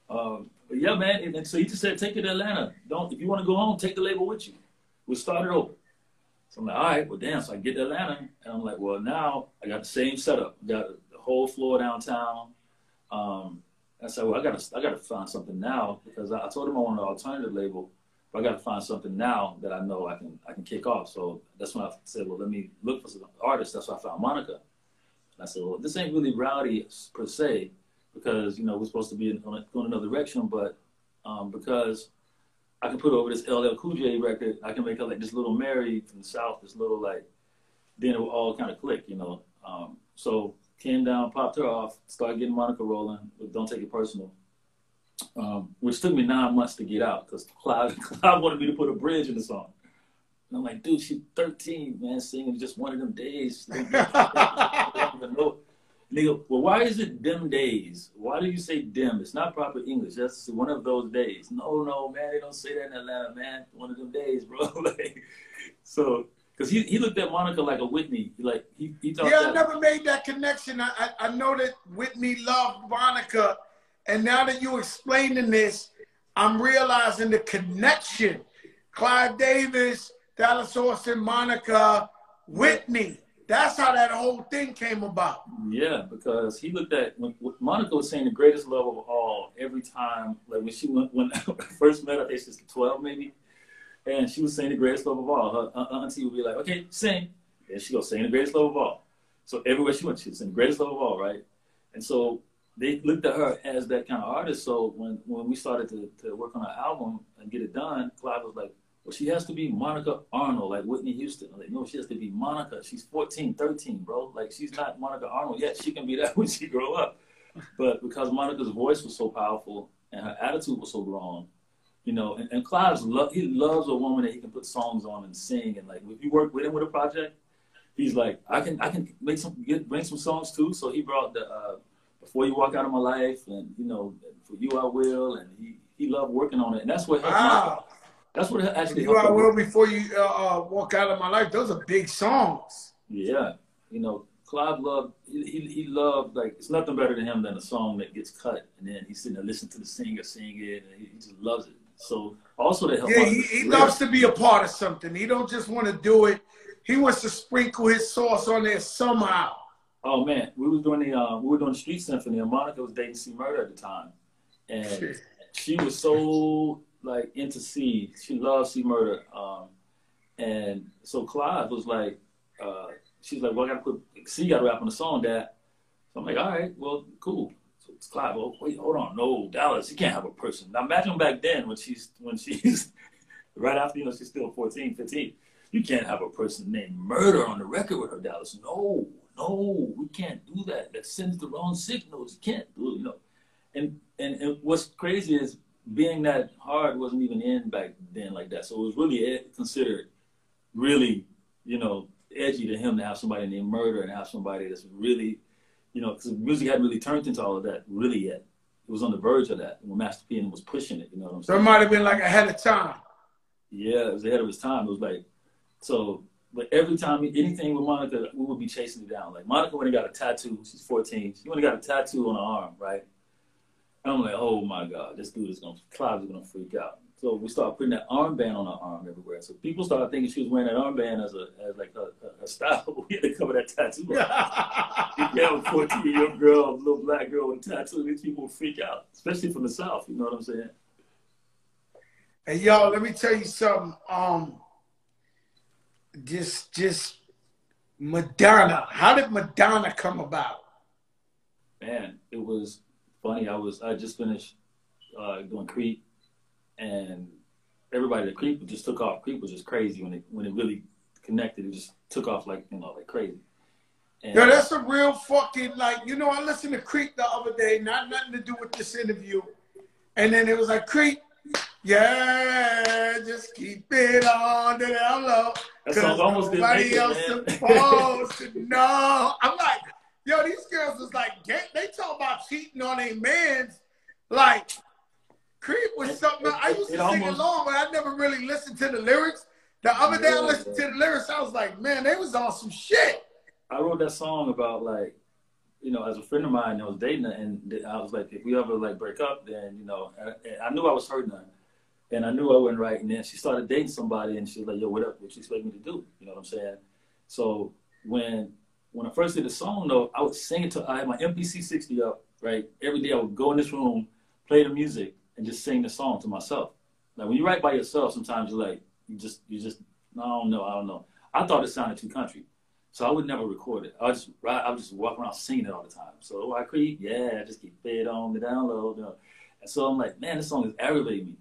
Um, yeah, man. And, and so he just said, take it to Atlanta. Don't if you want to go home, take the label with you. We'll start it over. So I'm like, all right, well, damn. So I get to Atlanta, and I'm like, well, now I got the same setup. Got the whole floor downtown. Um, I said, well, I gotta, I gotta find something now because I, I told him I wanted an alternative label, but I gotta find something now that I know I can, I can kick off. So that's when I said, well, let me look for some artists. That's why I found Monica. I said, well, this ain't really rowdy per se, because you know we're supposed to be in, going another direction, but um, because I can put over this LL Cool J record, I can make her like this little Mary from the South, this little like, then it will all kind of click, you know. Um, so came down, popped her off, started getting Monica rolling Don't Take It Personal, um, which took me nine months to get out because Clive, Clive wanted me to put a bridge in the song. And I'm like, dude, she's 13, man, singing just one of them days. Even know. Nigga, well, why is it them days? Why do you say them? It's not proper English. That's one of those days. No, no, man, they don't say that in Atlanta, man. One of them days, bro. like, so, because he, he looked at Monica like a Whitney. Like, he, he thought Yeah, I never made that connection. I, I, I know that Whitney loved Monica, and now that you explaining this, I'm realizing the connection. Clive Davis, Dallas Austin, Monica, Whitney. That's how that whole thing came about. Yeah, because he looked at when, when Monica was saying the greatest love of all every time. Like when she went when I first met her, I think she was twelve maybe, and she was saying the greatest love of all. Her, her auntie would be like, "Okay, sing," and she go sing the greatest love of all. So everywhere she went, she was saying the greatest love of all, right? And so they looked at her as that kind of artist. So when, when we started to, to work on our album and get it done, Clive was like, well, she has to be Monica Arnold, like Whitney Houston. Like, no, she has to be Monica. She's 14, 13, bro. Like, she's not Monica Arnold yet. She can be that when she grow up. But because Monica's voice was so powerful and her attitude was so strong, you know, and, and Clive's lo- he loves a woman that he can put songs on and sing. And like, if you work with him with a project, he's like, I can, I can make some, get, bring some songs too. So he brought the, uh, Before You Walk Out of My Life and, you know, For You I Will. And he, he loved working on it. And that's what Wow. That's what actually You him. will before you uh, uh, walk out of my life. Those are big songs. Yeah, you know, Clive loved he, he he loved like it's nothing better to him than a song that gets cut and then he's sitting there listening to the singer sing it and he, he just loves it. So also to help. Yeah, he, he loves to be a part of something. He don't just want to do it. He wants to sprinkle his sauce on there somehow. Oh man, we was doing the uh, we were doing the Street Symphony and Monica was dating C Murder at the time, and she was so like into C. She loves C Murder, um, and so Clive was like, uh, she's like, well, I gotta put C got to rap on the song, Dad. So I'm like, all right, well, cool. So it's Clive. Oh, wait, hold on, no, Dallas, you can't have a person. Now imagine back then when she's when she's right after you know she's still 14, 15. You can't have a person named Murder on the record with her, Dallas. No, no, we can't do that. That sends the wrong signals. You can't do it, you know. And, and and what's crazy is being that hard wasn't even in back then like that. So it was really ed- considered really, you know, edgy to him to have somebody named Murder and have somebody that's really, you know, because music hadn't really turned into all of that really yet. It was on the verge of that when Master P and was pushing it. You know what I'm saying? So it might have been like ahead of time. Yeah, it was ahead of his time. It was like, so, but every time, anything with Monica, we would be chasing it down. Like, Monica went and got a tattoo. She's 14. She went and got a tattoo on her arm, right? I'm like, oh my God, this dude is going to, Clive's to freak out. So we started putting that armband on her arm everywhere. So people started thinking she was wearing that armband as a, as like her, her, her style. we had to cover that tattoo up. You have a 14 year old girl, a little black girl with a tattoo, these people will freak out, especially from the South. You know what I'm saying? Hey y'all, let me tell you something. Um, just just Madonna. How did Madonna come about? man, it was funny. I was I just finished uh, doing Creep, and everybody that Creep just took off. Creep was just crazy when it when it really connected. It just took off like you know like crazy. And, Yo, that's a real fucking like you know. I listened to Creep the other day, not nothing to do with this interview, and then it was like Creep. Yeah, just keep it on the low. that song almost nobody else supposed to know. I'm like, yo, these girls is like, they talk about cheating on their mans. Like, Creep was something. it- I used to sing almost- along, but I never really listened to the lyrics. The other day I listened to the lyrics. I was like, man, they was on some shit. I wrote that song about like, you know, as a friend of mine I was dating her, and I was like, if we ever like break up, then you know, and, and I knew I was hurting her, and I knew I wasn't right. And then she started dating somebody, and she was like, yo, what up? What you expect me to do? You know what I'm saying? So when when I first did the song, though, I would sing it to. I had my MPC 60 up, right? Every day I would go in this room, play the music, and just sing the song to myself. Like when you write by yourself, sometimes you're like, you just, you just, I don't know, I don't know. I thought it sounded too country. So I would never record it. I just I would just walk around singing it all the time. So oh, I creep, yeah, I just keep it on the download. You know. And so I'm like, man, this song is aggravating me.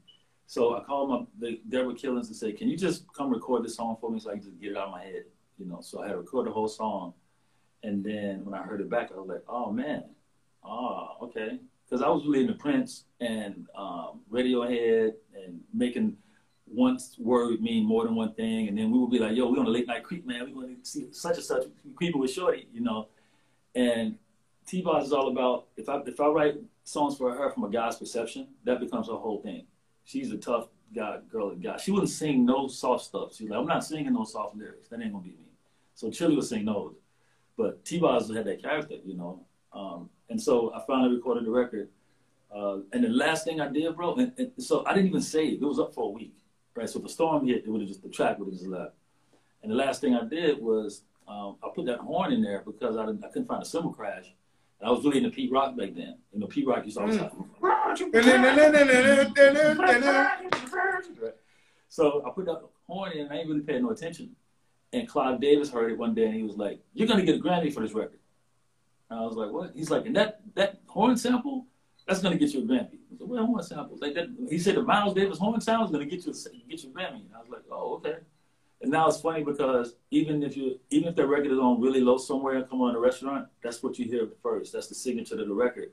So I called my the Deborah Killings and said, can you just come record this song for me so I can just get it out of my head? You know. So I had to record the whole song. And then when I heard it back, I was like, oh man, oh okay, because I was really into Prince and um, Radiohead and making one word mean more than one thing, and then we would be like, "Yo, we on a late night creep, man. We want to see such and such creeping with Shorty," you know. And T Boz is all about if I if I write songs for her from a guy's perception, that becomes her whole thing. She's a tough guy, girl, guy. She wouldn't sing no soft stuff. She's like, "I'm not singing no soft lyrics. That ain't gonna be me." So Chili would sing those, but T Boz had that character, you know. Um, and so I finally recorded the record. Uh, and the last thing I did, bro, and, and so I didn't even save. It was up for a week right? So if the storm hit, it would have just the track would have just left. And the last thing I did was um, I put that horn in there because I, didn't, I couldn't find a cymbal crash. And I was really into Pete Rock back then. You know, Pete Rock used to always have. Right. So I put that horn in and I ain't really paying no attention. And Clive Davis heard it one day and he was like, You're gonna get a Grammy for this record. And I was like, what? He's like, and that that horn sample, that's gonna get you a Grammy. I said, what horn sample? Like that, he said the Miles Davis horn sample is gonna get you a, get you a Grammy. And I was like, oh, okay. And now it's funny because even if you even if the record is on really low somewhere and come on a restaurant, that's what you hear first. That's the signature to the record.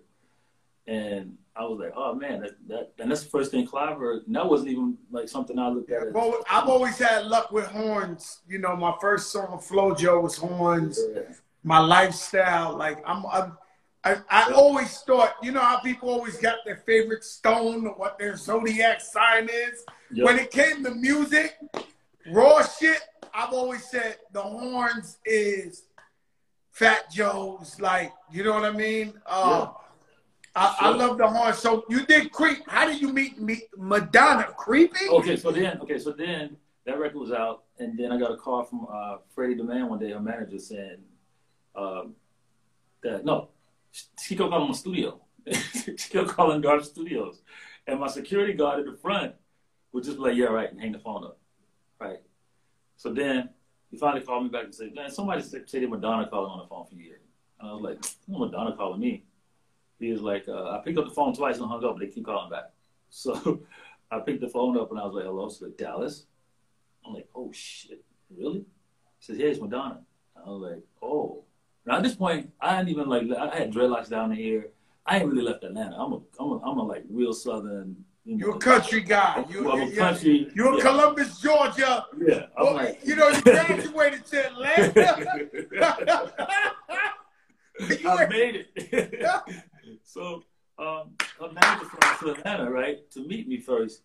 And I was like, oh man, that, that and that's the first thing Clive heard. And that wasn't even like something I looked at. Well, I've always had luck with horns. You know, my first song, Flojo, was horns. Yeah. My lifestyle, like I'm, I'm I, I always thought, you know how people always got their favorite stone or what their zodiac sign is. Yep. When it came to music, raw shit, I've always said the horns is Fat Joe's, like, you know what I mean? Uh, yeah. I. I, love the horn. So you did creep. How did you meet, meet Madonna? Creepy? Okay, so then, okay, so then that record was out, and then I got a call from uh, Freddy DeMann one day, her manager, saying um, that no, she kept calling my studio. she kept calling Guard Studios, and my security guard at the front would just be like, "Yeah, right," and hang the phone up, right. So then he finally called me back and said, "Man, somebody said Madonna calling on the phone for you." And I was like, "Madonna calling me." He was like, uh, I picked up the phone twice and hung up, but they keep calling back. So I picked the phone up and I was like, hello, so Dallas. I'm like, oh shit, really? He says, yeah, it's Madonna. I was like, oh. Now at this point, I hadn't even like, I had dreadlocks down here. I ain't really left Atlanta. I'm a, I'm a, I'm a like real Southern. You know, you're a country guy. You, I'm a country. You're yeah. Columbus, Georgia. Yeah. Well, like, you know, you graduated to Atlanta. I made it. So um, manager comes to Atlanta, right, to meet me first.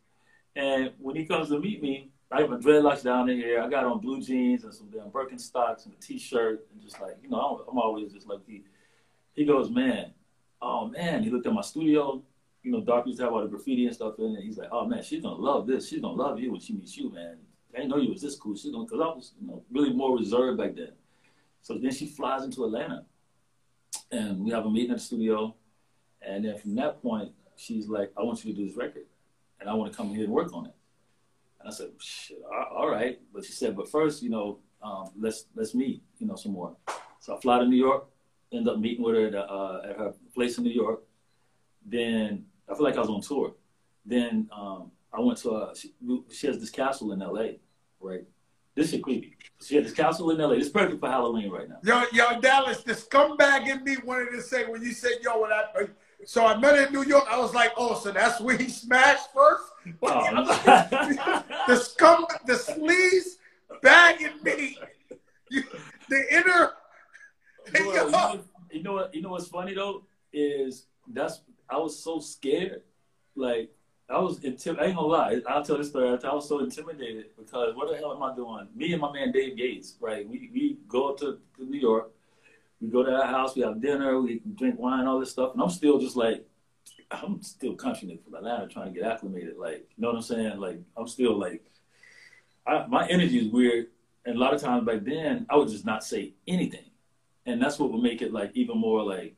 And when he comes to meet me, I have my dreadlocks down in here. I got on blue jeans and some damn Birkenstocks and a t-shirt and just like, you know, I'm, always just like, he, he goes, man, oh man. He looked at my studio, you know, Doc used to have all the graffiti and stuff in it. He's like, oh man, she's gonna love this. She's gonna love you when she meets you, man. I didn't know you was this cool. She's gonna, cause I was, you know, really more reserved back then. So then she flies into Atlanta and we have a meeting at the studio. And then from that point, she's like, I want you to do this record. And I want to come here and work on it. And I said, shit, all right. But she said, but first, you know, um, let's let's meet, you know, some more. So I fly to New York, end up meeting with her at, uh, at her place in New York. Then I feel like I was on tour. Then um, I went to, a, she, she has this castle in LA, right? This is creepy. She had this castle in LA. It's perfect for Halloween right now. Yo, yo, Dallas, the scumbag in me wanted to say when you said, yo, when I, so I met in New York. I was like, oh, so that's where he smashed first? Oh. the scum, the sleaze bagging me. You, the inner. Well, you, know, you know what? You know what's funny though is that's I was so scared. Like I was intimidated. I ain't gonna lie. I'll tell this story. I was so intimidated because what the hell am I doing? Me and my man Dave Gates, right? We we go up to, to New York we go to our house, we have dinner, we drink wine, all this stuff, and I'm still just like, I'm still country nigga from Atlanta trying to get acclimated. Like, you know what I'm saying? Like, I'm still like, I, my energy is weird, and a lot of times back then, I would just not say anything, and that's what would make it like even more like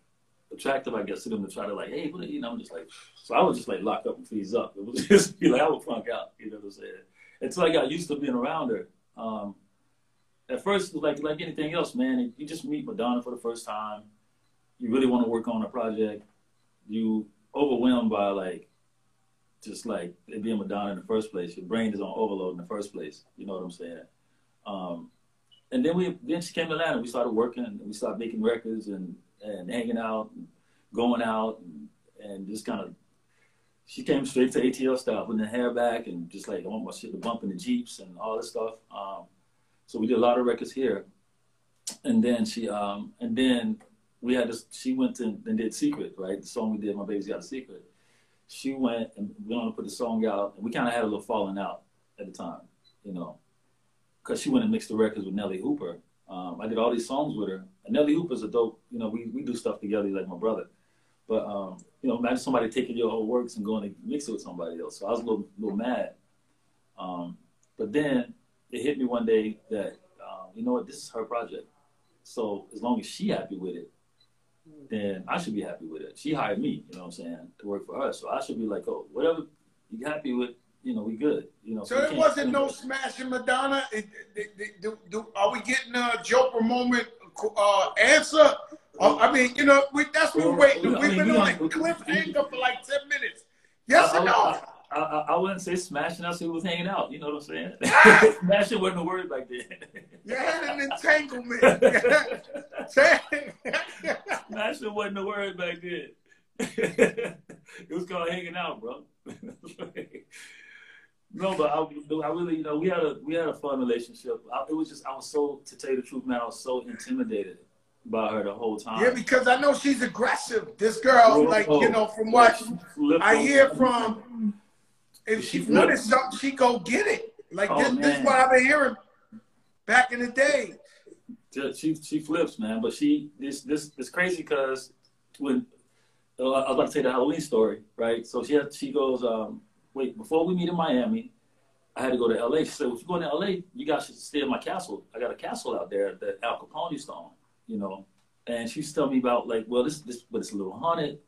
attractive, I guess, to them to try to like, hey, what, you know, I'm just like, so I would just like lock up and freeze up. It would just be like I would funk out, you know what I'm saying? Until I got used to being around her. Um, at first, like like anything else, man, you just meet Madonna for the first time. You really want to work on a project. You overwhelmed by like, just like it being Madonna in the first place. Your brain is on overload in the first place. You know what I'm saying? Um, and then we then she came to Atlanta. We started working and we started making records and and hanging out, and going out, and, and just kind of. She came straight to ATL style, putting her hair back and just like I want my shit to bump in the jeeps and all this stuff. Um, so we did a lot of records here. And then she, um, and then we had this, she went and, and did Secret, right? The song we did, My Baby's Got a Secret. She went and we wanted to put the song out. And we kind of had a little falling out at the time, you know, because she went and mixed the records with Nellee Hooper. Um, I did all these songs with her. And Nellee Hooper's a dope, you know, we, we do stuff together like my brother. But, um, you know, imagine somebody taking your whole works and going to mix it with somebody else. So I was a little, little mad. Um, but then it hit me one day that um, you know what, this is her project. So as long as she happy with it, then I should be happy with it. She hired me, you know what I'm saying, to work for her. So I should be like, oh, whatever you happy with, you know, we good. You know. So, it wasn't no smashing Madonna. It, it, it, do, do, are we getting a Joker moment uh, answer, Oh, I mean, you know, we, that's what we're waiting. We've been on a cliffhanger for like 10 minutes. Yes I, or no? I, I, wouldn't say smashing. I we was hanging out. You know what I'm saying? smashing wasn't a word back then. You had an entanglement. smashing wasn't a word back then. it was called hanging out, bro. no, but I, I really, you know, we had a we had a fun relationship. I, it was just I was so to tell you the truth, man. I was so intimidated by her the whole time. yeah, because I know she's aggressive. This girl, like, you know, from what Flip I hear from, if she She wanted something, she go get it. Like, Oh, this, this is what I've been hearing back in the day. she she flips, man. But she this this it's crazy because when uh, I was about to say the Halloween story, right? So she had, she goes, um, wait, before we meet in Miami, I had to go to LA. She said, if you're going to LA, you guys should stay in my castle. I got a castle out there that Al Capone stone, you know. And she's telling me about like, well, this this but it's a little haunted,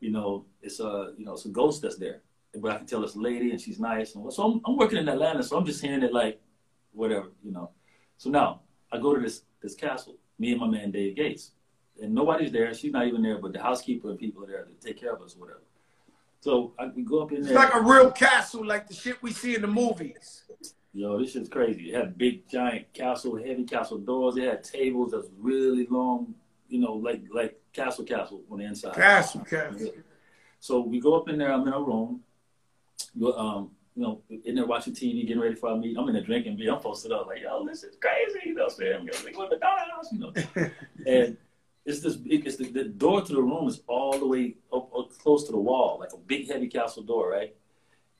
you know. It's a you know it's a ghost that's there, but I can tell it's a lady and she's nice. And so I'm, I'm working in Atlanta, so I'm just hearing it like, whatever, you know. So now I go to this this castle, me and my man Dave Gates, and nobody's there. She's not even there, but the housekeeper and people are there to take care of us, or whatever. So I, we go up in there. It's like a real castle, like the shit we see in the movies. Yo, this shit's crazy. It had big, giant castle, heavy castle doors. It had tables that's really long, you know, like like castle castle on the inside. Castle, castle. So we go up in there. I'm in a room. Um, you know, in there watching TV, getting ready for our meet. I'm in there drinking beer. I'm posted up like, yo, this is crazy. You know, what I'm saying, I'm going to McDonald's, you know. and it's this big. It's the, the door to the room is all the way up, up close to the wall, like a big, heavy castle door, right?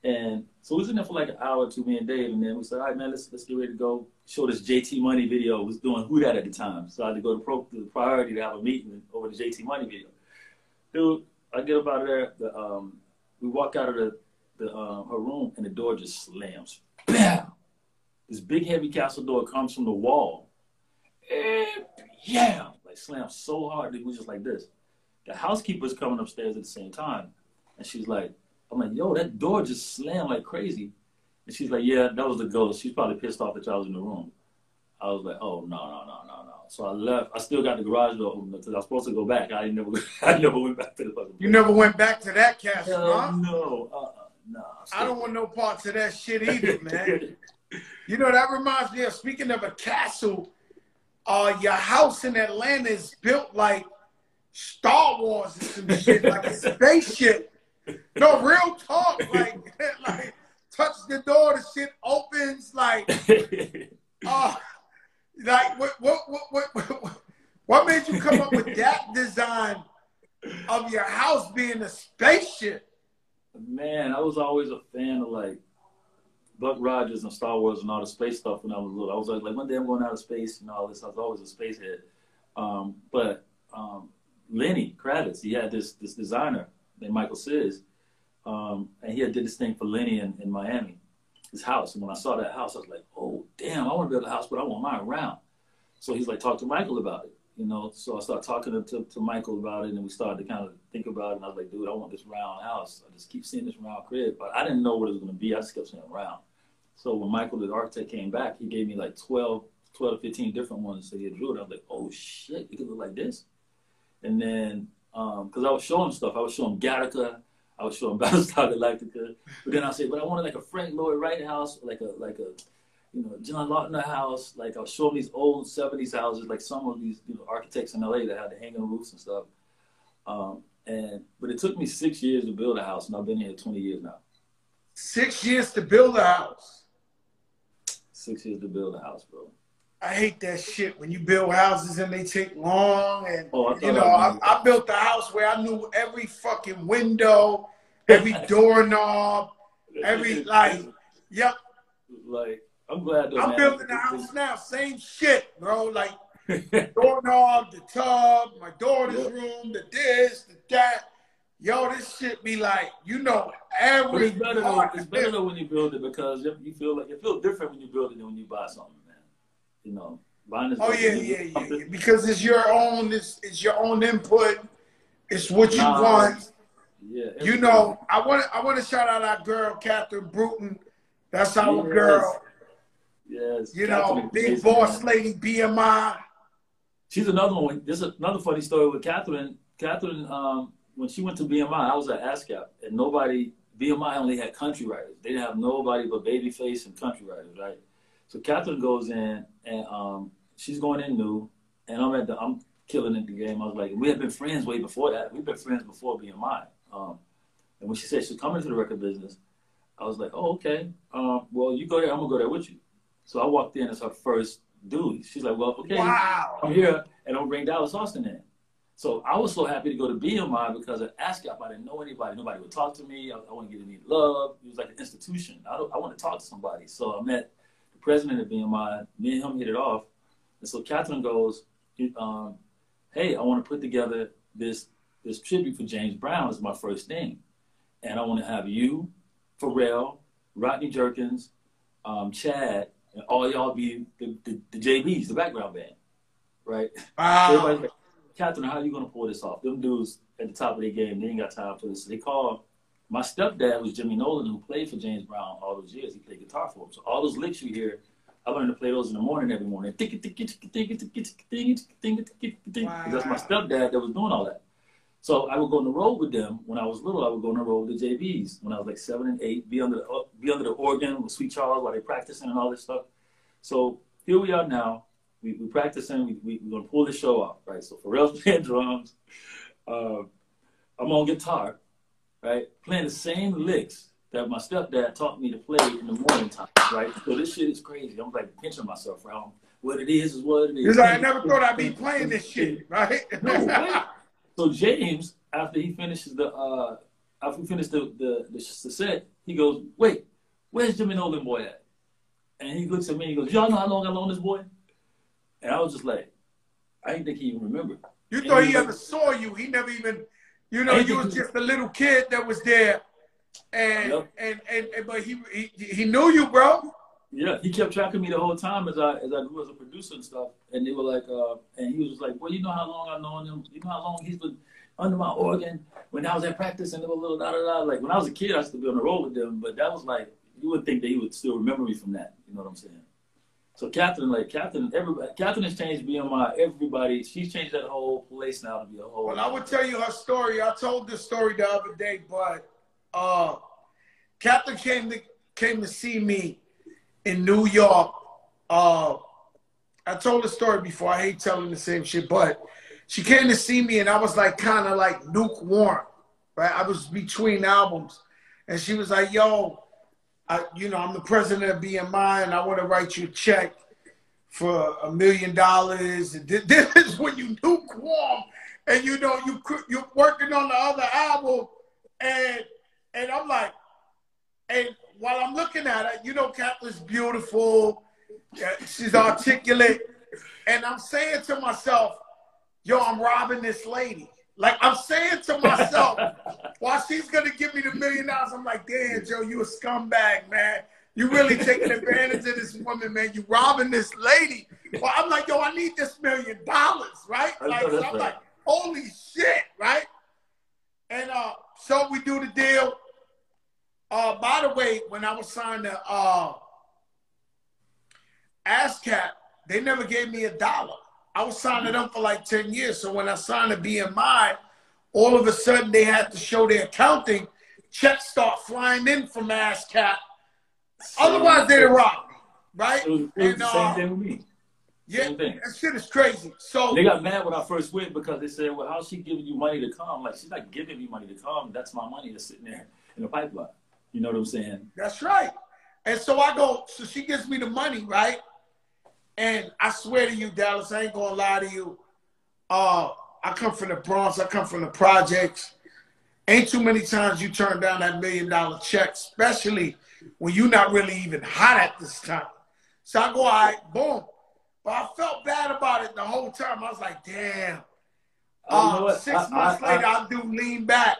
And so we was in there for like an hour or two, me and Dave, and then we said, all right, man, let's let's get ready to go. Show this JT Money video. was doing Who Dat at the time, so I had to go to, pro, to the priority to have a meeting over the JT Money video. Dude, I get up out of there. The um, we walk out of the the um, her room, and the door just slams. Bam! This big heavy castle door comes from the wall, and yeah, like slams so hard that it was just like this. The housekeeper's coming upstairs at the same time, and she's like, I'm like, yo, that door just slammed like crazy. And she's like, yeah, that was the ghost. She's probably pissed off that y'all was in the room. I was like, oh, no, no, no, no, no. So I left. I still got the garage door open because I was supposed to go back. I never, I never went back to the fucking You never went back to that castle, Hell huh? no. I don't want no parts of that shit either, man. You know, that reminds me of speaking of a castle, uh, your house in Atlanta is built like Star Wars and some shit, like a spaceship. No, real talk. Like, like touch the door, the shit opens, like, uh, like what, what, what, what, what, what made you come up with that design of your house being a spaceship? Man, I was always a fan of like Buck Rogers and Star Wars and all the space stuff when I was little. I was like, one day I'm going out of space and all this. I was always a space head. Um, but um, Lenny Kravitz, he had this this designer named Michael Czysz, um, and he had did this thing for Lenny in, in Miami, his house. And when I saw that house, I was like, oh damn, I want to build a house, but I want mine round. So he's like, talk to Michael about it. You know, so I started talking to, to, to Michael about it, and we started to kind of think about it. And I was like, dude, I want this round house. I just keep seeing this round crib, but I didn't know what it was going to be. I just kept seeing round. So when Michael, the architect, came back, he gave me like 12, 12 to 15 different ones. So he drew it. I was like, oh shit, it could look like this. And then, because I was showing stuff, I was showing Gattaca, I was showing Battlestar Galactica. But then I said, but I wanted like a Frank Lloyd Wright house, like a like a you know John Lautner house. Like I was showing these old '70s houses, like some of these you know architects in LA that had the hanging roofs and stuff. Um, and but it took me six years to build a house, and I've been here 20 years now. Six years to build a house. Six years to build a house, bro. I hate that shit when you build houses and they take long. And Oh, I you know, that I, I built a house where I knew every fucking window, every doorknob, every like. Yep, like I'm glad I'm building a house now. Same shit, bro. Like doorknob, the tub, my daughter's Yep. room, the this, the that. Yo, this shit be like, you know, But it's better though. It's better though when you build it because you feel like you feel different when you build it than when you buy something, man. You know, buying oh, is Oh yeah, yeah, yeah, yeah. Because it's your own. It's, it's your own input. It's what you Nah, want. Yeah, You know, I want to. I want to shout out our girl, Catherine Brewton. That's our Yes. girl. Yes, You Catherine know, big boss man. lady, BMI. She's another one. This is another funny story with Catherine. Catherine, um, when she went to BMI, I was at ASCAP, and nobody BMI only had country writers. They didn't have nobody but Babyface and country writers, right? So Catherine goes in, and um, she's going in new, and I'm at the I'm killing it the game. I was like, we have been friends way before that. We've been friends before BMI. Um, and when she said she's coming to the record business, I was like, oh, okay. Um, well, you go there, I'm gonna go there with you. So I walked in as her first dude. She's like, well, okay, Wow. I'm here, and I'm gonna bring Dallas Austin in. So I was so happy to go to BMI because at ASCAP, I didn't know anybody. Nobody would talk to me. I, I wouldn't get any love. It was like an institution. I, don't, I want to talk to somebody. So I met the president of BMI. Me and him hit it off. And so Catherine goes, um, hey, I want to put together this this tribute for James Brown as my first thing. And I want to have you, Pharrell, Rodney Jerkins, um, Chad, and all y'all be the, the, the JBs, the background band, right? Wow. Like, Catherine, how are you gonna pull this off? Them dudes at the top of their game, they ain't got time for this. So they called my stepdad was Jimmy Nolan, who played for James Brown all those years. He played guitar for him. So all those licks you hear, I learned to play those in the morning every morning. Because that's my stepdad that was doing all that. So I would go on the road with them when I was little. I would go on the road with the JBs when I was like seven and eight. Be under the be under the organ with Sweet Charles while they practicing and all this stuff. So here we are now. We we practicing. We we we're gonna pull the show off, right? So Pharrell's playing drums. Uh, I'm on guitar, right? Playing the same licks that my stepdad taught me to play in the morning time, right? So this shit is crazy. I'm like pinching myself around. What it is is what it is. He's like, I never thought I'd be playing this shit, right? No, wait. So James, after he finishes the uh after we finished the, the the the set, he goes, "Wait, where's Jimmy Nolan boy at?" And he looks at me and he goes, "Y'all know how long I known this boy?" And I was just like, I didn't think he even remembered. You thought he ever saw you. He never even, you know, you was just a little kid that was there. And, Yep. and, and, and, but he, he, he knew you, bro. Yeah, he kept tracking me the whole time as I as I grew as a producer and stuff. And they were like, uh, and he was just like, "Well, you know how long I've known him. You know how long he's been under my organ. When I was at practice and they were little da da da. Like when I was a kid, I used to be on the road with them. But that was like, you would think that he would still remember me from that. You know what I'm saying? So Catherine, like Catherine, everybody, Catherine has changed BMI. Everybody, she's changed that whole place now to be a whole. Well, I would tell you her story. I told this story the other day, but uh, Catherine came to came to see me in New York. Uh, I told the story before. I hate telling the same shit, but she came to see me, and I was like kind of like lukewarm, right? I was between albums, and she was like, "Yo, I, you know, I'm the president of BMI, and I want to write you a check for a million dollars." This is when you lukewarm, and you know you you're working on the other album, and and I'm like, and while I'm looking at her, you know, Catherine's beautiful, she's articulate, and I'm saying to myself, "Yo, I'm robbing this lady." Like I'm saying to myself, while she's gonna give me the million dollars, I'm like, "Damn, Joe, you a scumbag, man." You really taking advantage of this woman, man. You robbing this lady. Well, I'm like, yo, I need this million dollars, right? Like, so I'm like, holy shit, right? And uh, so we do the deal. Uh, by the way, when I was signed to uh, ASCAP, they never gave me a dollar. I was signing them for like 10 years. So when I signed to BMI, all of a sudden they had to show their accounting. Checks start flying in from ASCAP. Otherwise, they'd rob me, right? It was, it was And, the uh, same thing with me. Yeah, that shit is crazy. So They got mad when I first went because they said, "Well, how's she giving you money to come?" Like she's not giving me money to come. That's my money that's sitting there in the pipeline. You know what I'm saying? That's right. And so I go, so she gives me the money, right? And I swear to you, Dallas, I ain't gonna lie to you. Uh, I come from the Bronx, I come from the projects. Ain't too many times you turn down that million dollar check, especially when you're not really even hot at this time. So I go, all right, boom. But I felt bad about it the whole time. I was like, damn. Oh, you know Uh, six I- months I- later, I'll do lean back.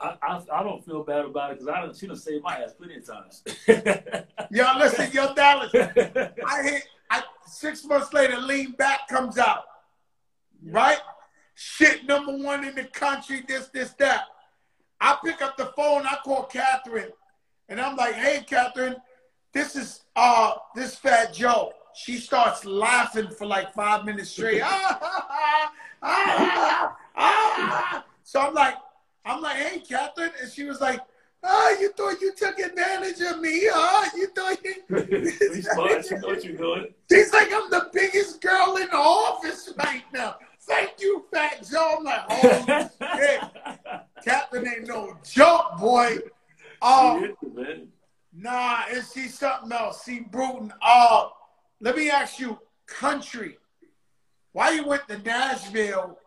I, I, I don't feel bad about it because I. She done saved my ass plenty of times. Yo, listen, yo, Dallas. I hit I six months later, lean back comes out. Right? Shit number one in the country, this, this, that. I pick up the phone, I call Catherine, and I'm like, hey Catherine, this is uh this fat Joe. she starts laughing for like five minutes straight. ah, ah, ah, ah. So I'm like, I'm like, hey, Catherine, and she was like, oh, you thought you took advantage of me, huh? You thought you. smart. She know what you're doing. She's like, I'm the biggest girl in the office right now. Thank you, Fat Joe. I'm like, oh shit. Catherine ain't no joke, boy. Um, nah, and see something else. See, Brewton. Uh, let me ask you, country. Why you went to Nashville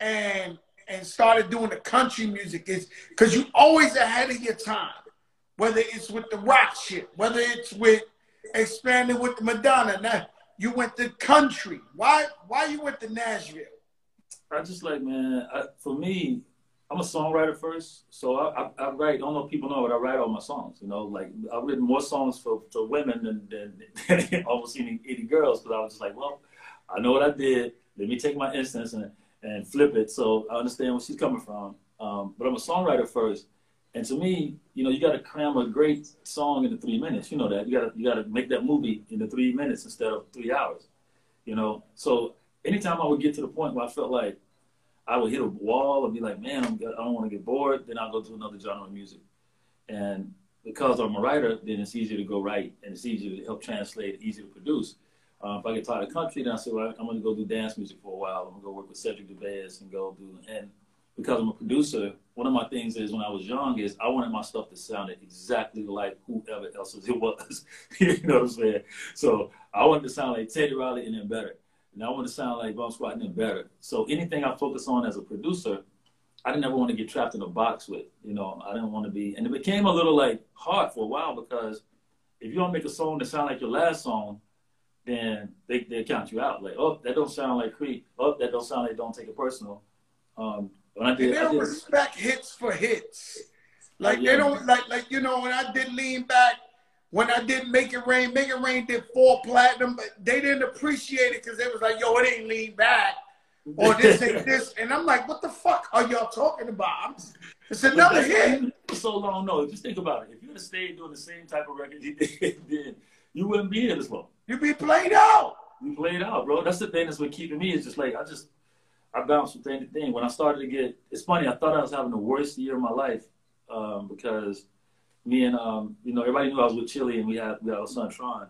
and and started doing the country music is because you always ahead of your time. Whether it's with the rock shit, whether it's with expanding with Madonna. Now you went to country. Why? Why you went to Nashville? I just like man. I, for me, I'm a songwriter first, so I, I, I, write. I don't know if people know, but I write all my songs. You know, like I've written more songs for, women than, than, than almost any, any girls because I was just like, well, I know what I did. Let me take my instance and and flip it. So I understand where she's coming from. Um, but I'm a songwriter first, and to me, you know, you got to cram a great song into three minutes. You know that you got to you got to make that movie into three minutes instead of three hours. You know, so anytime I would get to the point where I felt like I would hit a wall and be like, man, I'm, I don't want to get bored, then I'll go to another genre of music. And because I'm a writer, then it's easier to go write and it's easier to help translate, easier to produce. Uh, if I get tired of country, then I say, well, I'm going to go do dance music for a while. I'm going to go work with Cedric Gervais and go do. And because I'm a producer, one of my things is when I was young is I wanted my stuff to sound exactly like whoever else it was. you know what I'm saying? So I wanted to sound like Teddy Riley and then better. And I wanted to sound like Bomb Squad and then better. So anything I focus on as a producer, I didn't ever want to get trapped in a box with. You know, I didn't want to be. And it became a little like hard for a while because if you don't make a song that sound like your last song, then they, they count you out. Like, oh, that don't sound like Creep. Oh, that don't sound like Don't Take It Personal. Um, when I did, they don't did, respect hits for hits. Like yeah. they don't like like you know when I did Lean Back, when I did Make It Rain, Make It Rain did four platinum, but they didn't appreciate it because it was like, yo, it ain't Lean Back. Or this ain't this. And I'm like, what the fuck are y'all talking about? it's another hit. So long, no. Just think about it. If you would have stayed doing the same type of record you did, then you wouldn't be here this long. You be played out. You played out, bro. That's the thing that's what keeping me is just like I just I bounce from thing to thing. When I started to get, it's funny. I thought I was having the worst year of my life um, because me and um, you know everybody knew I was with Chilli and we had we had our son Tron,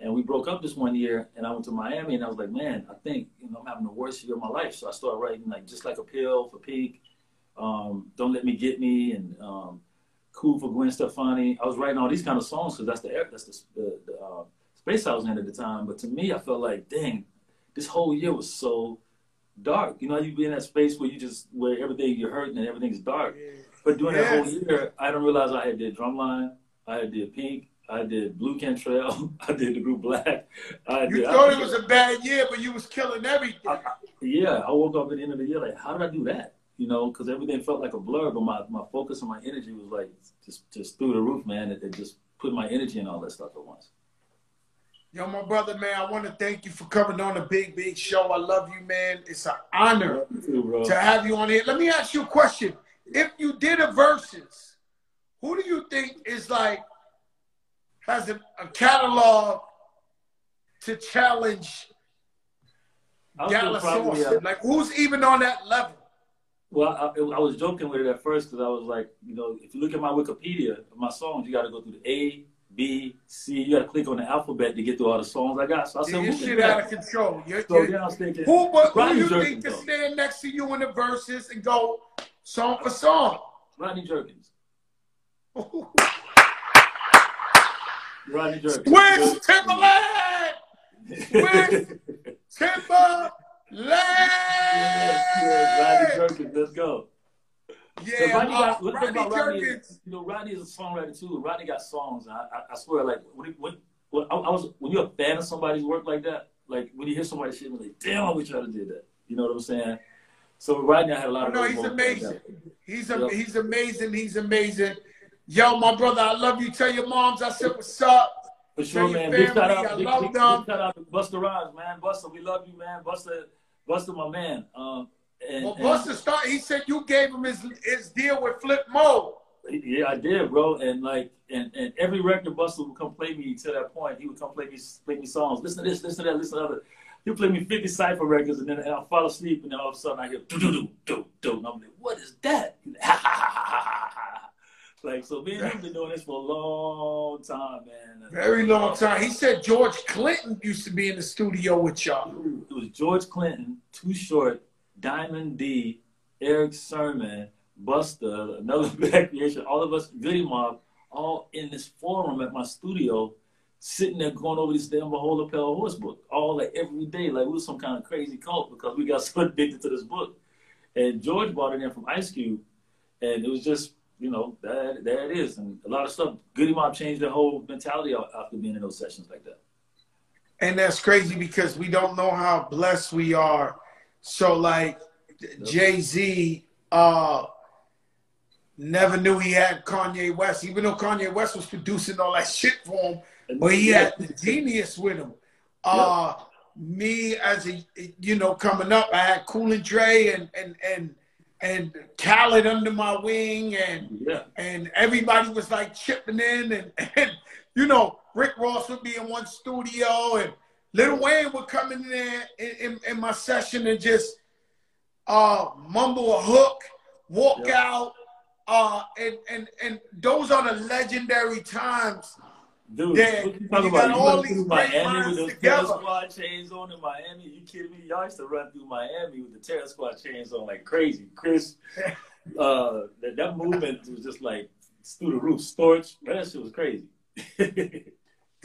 and we broke up this one year. And I went to Miami and I was like, man, I think you know I'm having the worst year of my life. So I started writing like just like a pill for Pink, um, Don't Let Me Get Me, and um, Cool for Gwen Stefani. I was writing all these kind of songs because that's the that's the, the, the uh, space I was in at the time. But to me, I felt like, dang, this whole year was so dark. You know, you be in that space where you just where everything you're hurting and everything's dark. But during yes. that whole year, I didn't realize I had did drumline, I had did Pink, I did Blu Cantrell, I did the group Black. I you did, thought I, it was a bad year, but you was killing everything. I, yeah, I woke up at the end of the year like, how did I do that? You know, because everything felt like a blur, but my, my focus and my energy was like just just through the roof, man. It, it just put my energy and all that stuff at once. Yo, my brother, man, I want to thank you for coming on the Big Big Show. I love you, man. It's an honor too, to have you on here. Let me ask you a question. If you did a versus, who do you think is like has a, a catalog to challenge Dallas Austin? Uh, like, who's even on that level? Well, I, I, was joking with it at first because I was like, you know, if you look at my Wikipedia, my songs, you got to go through the A, B, C. You got to click on the alphabet to get through all the songs I got. So I said, yeah, shit out of control. You're, so you're, I was thinking, who, what, who do you Jerkins, think can stand next to you in the verses and go song for song? Rodney Jerkins. Rodney Jerkins. Swizz Timbaland. Swizz Timbaland. Yes, yes, Rodney Jerkins. Let's go. Yeah, Rodney got, uh, Rodney Rodney is, you know, Rodney is a songwriter too. Rodney got songs. I, I, I swear, like when, when, when I, I, was when you're a fan of somebody's work like that, like when you hear somebody shit, you're like, damn, I wish I would did that. You know what I'm saying? So Rodney I had a lot of. No, he's amazing. Like he's a, yep. he's amazing. He's amazing. Yo, my brother, I love you. Tell your moms I said what's up. For sure, man. Big shout out, big, big, big, shout out to Busta Rhymes, man. Busta, we love you, man. Busta, Busta, my man. Um, and, well, Busta start. He said you gave him his his deal with Flipmode. Yeah, I did, bro. And like, and, and every record Busta would come play me to that point. He would come play me, play me songs. Listen to this, listen to that, listen to that. He'll play me 50 cipher records, and then I'll fall asleep, and then all of a sudden I hear do do do do do, and I'm like, what is that? like, so me and him been doing this for a long time, man. Very long time. He said George Clinton used to be in the studio with y'all. It was George Clinton, Too Short, Diamond D, Erick Sermon, Busta, another Black Creation, all of us, Goodie Mob, all in this forum at my studio, sitting there going over this damn Behold a Pale Horse book, all like every day, like we was some kind of crazy cult because we got so addicted to this book. And George brought it in from Ice Cube, and it was just, you know, that there it is. And a lot of stuff, Goodie Mob changed their whole mentality after being in those sessions like that. And that's crazy because we don't know how blessed we are. So like Jay Z, uh, never knew he had Kanye West, even though Kanye West was producing all that shit for him, but he had the genius with him. Uh, me as a you know coming up, I had Cool and Dre and and and and Khaled under my wing, and yeah. and everybody was like chipping in, and and you know Rick Ross would be in one studio, and Lil Wayne would come in there in, in, in my session and just uh, mumble a hook, walk yep. out, uh, and and and those are the legendary times. Dude, that you talking about? You went through Miami with those Terror Squad chains on in Miami. You kidding me? Y'all used to run through Miami with the Terror Squad chains on like crazy. Chris, uh, that, that movement was just like through the roof. Storage, that shit was crazy.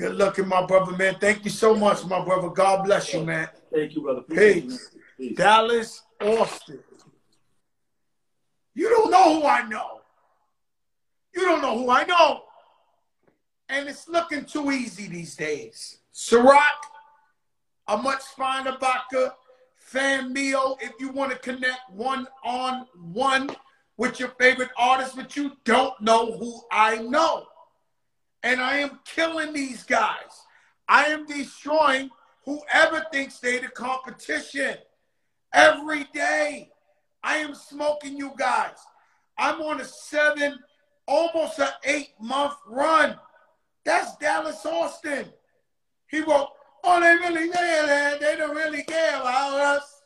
Good looking, my brother, man. Thank you so much, my brother. God bless you, man. Thank you, brother. Peace. Peace. Dallas Austin. You don't know who I know. You don't know who I know. And it's looking too easy these days. Ciroc, a much finer vodka, Fan Mio if you want to connect one on one with your favorite artist, but you don't know who I know. And I am killing these guys. I am destroying whoever thinks they the competition. Every day, I am smoking you guys. I'm on a seven, almost an eight month run. That's Dallas Austin. He wrote, Oh, they really care. man. They don't really care about us.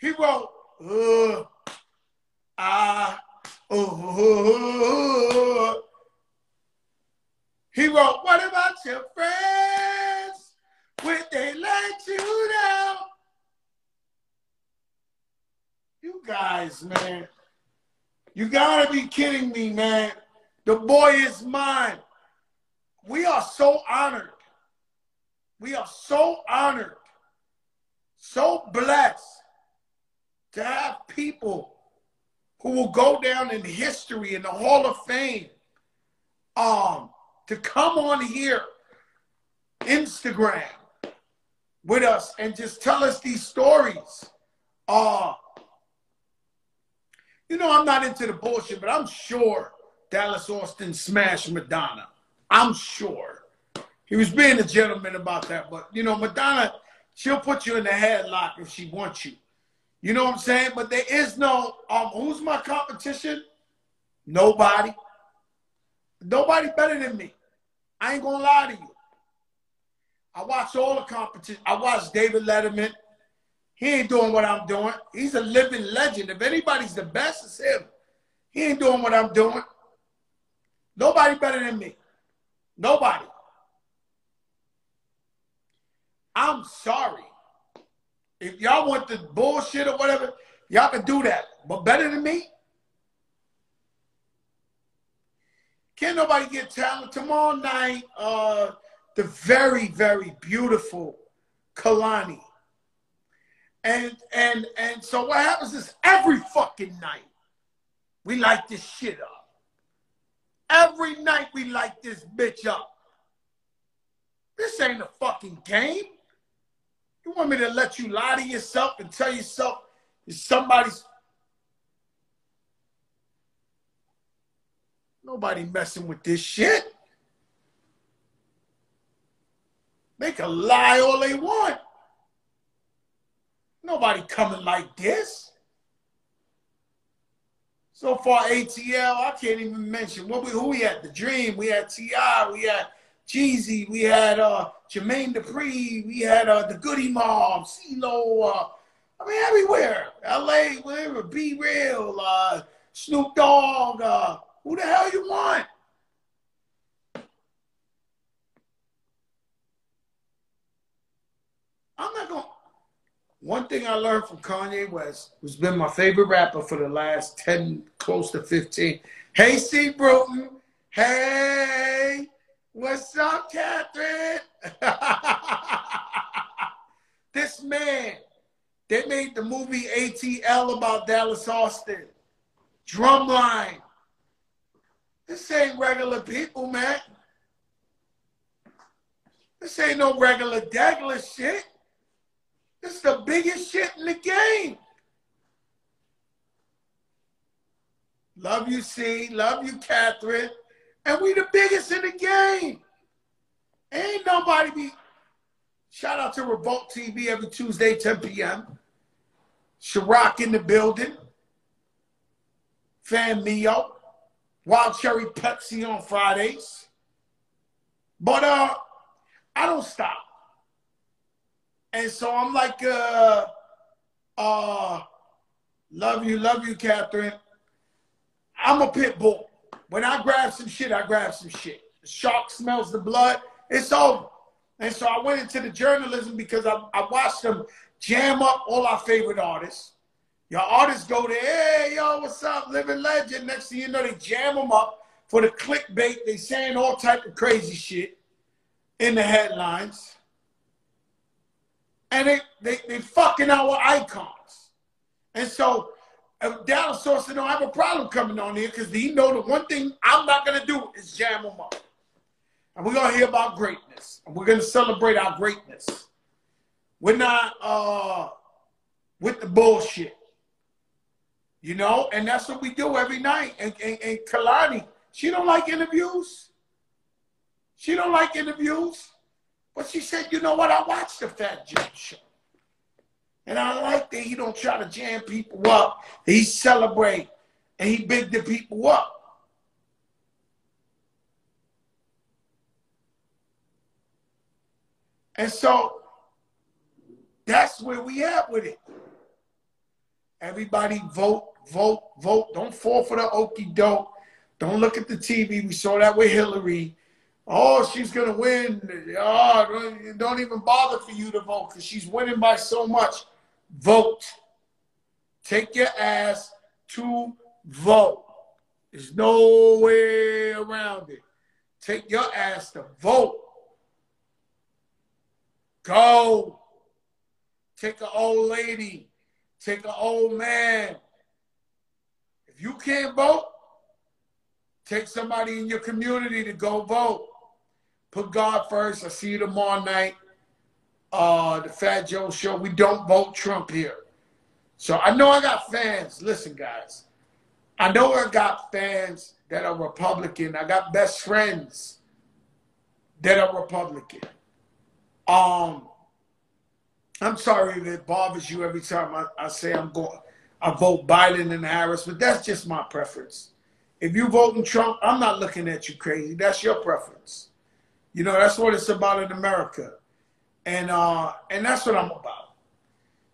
He wrote, uh, ah, uh, He wrote, What about your friends? Would they let you down? You guys, man. You gotta be kidding me, man. The boy is mine. We are so honored. We are so honored, so blessed to have people who will go down in history in the Hall of Fame um, to come on here, Instagram, with us and just tell us these stories. Uh, you know, I'm not into the bullshit, but I'm sure Dallas Austin smashed Madonna. I'm sure. He was being a gentleman about that, but you know, Madonna, she'll put you in the headlock if she wants you. You know what I'm saying? But there is no um who's my competition? Nobody. Nobody better than me. I ain't gonna lie to you. I watch all the competition. I watch David Letterman. He ain't doing what I'm doing. He's a living legend. If anybody's the best, it's him. He ain't doing what I'm doing. Nobody better than me. Nobody. I'm sorry. If y'all want the bullshit or whatever, y'all can do that. But better than me? Can't nobody get talent. Tomorrow night, uh, the very, very beautiful Kehlani and and and so what happens is every fucking night we light this shit up. Every night we light this bitch up. This ain't a fucking game. You want me to let you lie to yourself and tell yourself somebody's nobody messing with this shit. They can lie all they want. Nobody coming like this. So far, ATL, I can't even mention what we who we had. The Dream, we had T.I., we had Jeezy, we had uh, Jermaine Dupri, we had uh, the Goodie Mob, CeeLo, uh, I mean everywhere. LA, whatever, B-Real, uh, Snoop Dogg, uh, who the hell you want? I'm not going one thing I learned from Kanye West, who's been my favorite rapper for the last 10, close to 15. Hey, C. Brewton. Hey, what's up, Catherine? this man, they made the movie ATL about Dallas Austin. Drumline. This ain't regular people, man. This ain't no regular Douglas shit. This is the biggest shit in the game. Love you, C. Love you, Catherine. And we the biggest in the game. Ain't nobody be. Shout out to Revolt TV every Tuesday, 10 p.m. Ciroc in the building. Fan Mio. Wild Cherry Pepsi on Fridays. But uh, I don't stop. And so I'm like, uh, uh, love you, love you, Catherine. I'm a pit bull. When I grab some shit, I grab some shit. The shark smells the blood. It's over. And so I went into the journalism because I, I watched them jam up all our favorite artists. Your artists go there, hey, yo, what's up, living legend. Next thing you know, they jam them up for the clickbait. They saying all type of crazy shit in the headlines and they, they, they fucking our icons. And so uh, Dallas Austin don't have a problem coming on here because he know the one thing I'm not going to do is jam them up. And we're going to hear about greatness. And we're going to celebrate our greatness. We're not uh, with the bullshit. You know? And that's what we do every night. And, and, and Kehlani, she don't like interviews. She don't like interviews. But she said, you know what? I watched the Fat Joe show. And I like that he don't try to jam people up. He celebrate and he big the people up. And so that's where we at with it. Everybody vote, vote, vote. Don't fall for the okey doke. Don't look at the TV. We saw that with Hillary. Oh, she's going to win. Oh, don't even bother for you to vote because she's winning by so much. Vote. Take your ass to vote. There's no way around it. Take your ass to vote. Go. Take an old lady. Take an old man. If you can't vote, take somebody in your community to go vote. Put God first. I see you tomorrow night. Uh, the Fat Joe Show. We don't vote Trump here. So I know I got fans. Listen, guys. I know I got fans that are Republican. I got best friends that are Republican. Um, I'm sorry if it bothers you every time I, I say I'm going. I vote Biden and Harris, but that's just my preference. If you voting Trump, I'm not looking at you crazy. That's your preference. You know, that's what it's about in America. And uh, and that's what I'm about.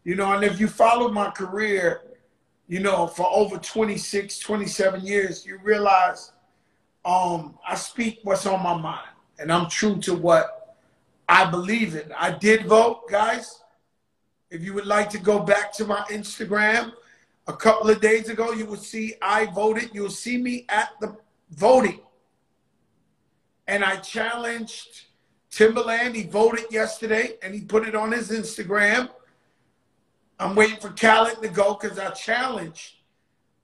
You know, and if you follow my career, you know, for over 26, 27 years, you realize um, I speak what's on my mind. And I'm true to what I believe in. I did vote, guys. If you would like to go back to my Instagram, a couple of days ago, you will see I voted. You'll see me at the voting and I challenged Timbaland. He voted yesterday and he put it on his Instagram. I'm waiting for Khaled to go because I challenged.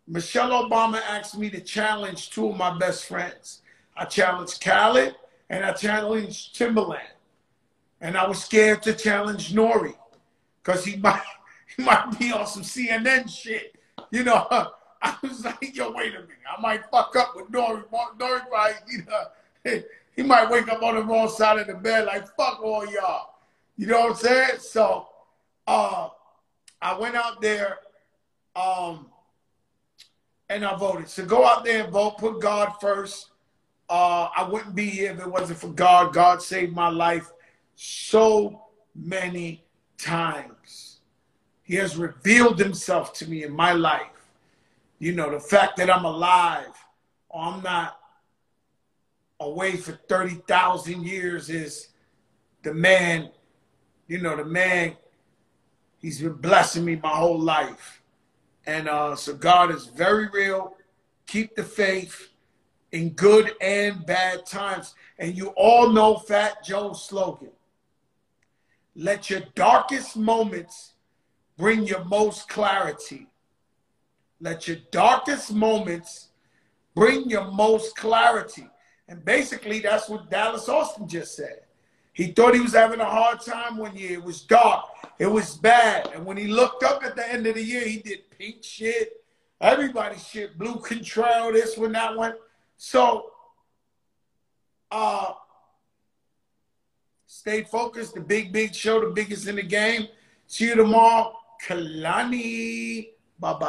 Michelle Obama asked me to challenge two of my best friends. I challenged Khaled and I challenged Timbaland. And I was scared to challenge Nori because he might might be on some CNN shit. You know, I was like, yo, wait a minute. I might fuck up with. Nori probably, you know, he might wake up on the wrong side of the bed like fuck all y'all. You know what I'm saying? So uh I went out there um and I voted. So go out there and vote. Put God first. Uh, I wouldn't be here if it wasn't for God. God saved my life so many times. He has revealed himself to me in my life. You know, the fact that I'm alive or I'm not away for 30,000 years is the man, you know, the man, he's been blessing me my whole life. And uh, so God is very real. Keep the faith in good and bad times. And you all know Fat Joe's slogan. Let your darkest moments bring your most clarity. Let your darkest moments bring your most clarity. And basically, that's what Dallas Austin just said. He thought he was having a hard time one year. It was dark. It was bad. And when he looked up at the end of the year, he did pink shit. Everybody shit. Blu Cantrell, this one, that one. So, uh, stay focused. The big, big show, the biggest in the game. See you tomorrow. Kehlani. Bye bye.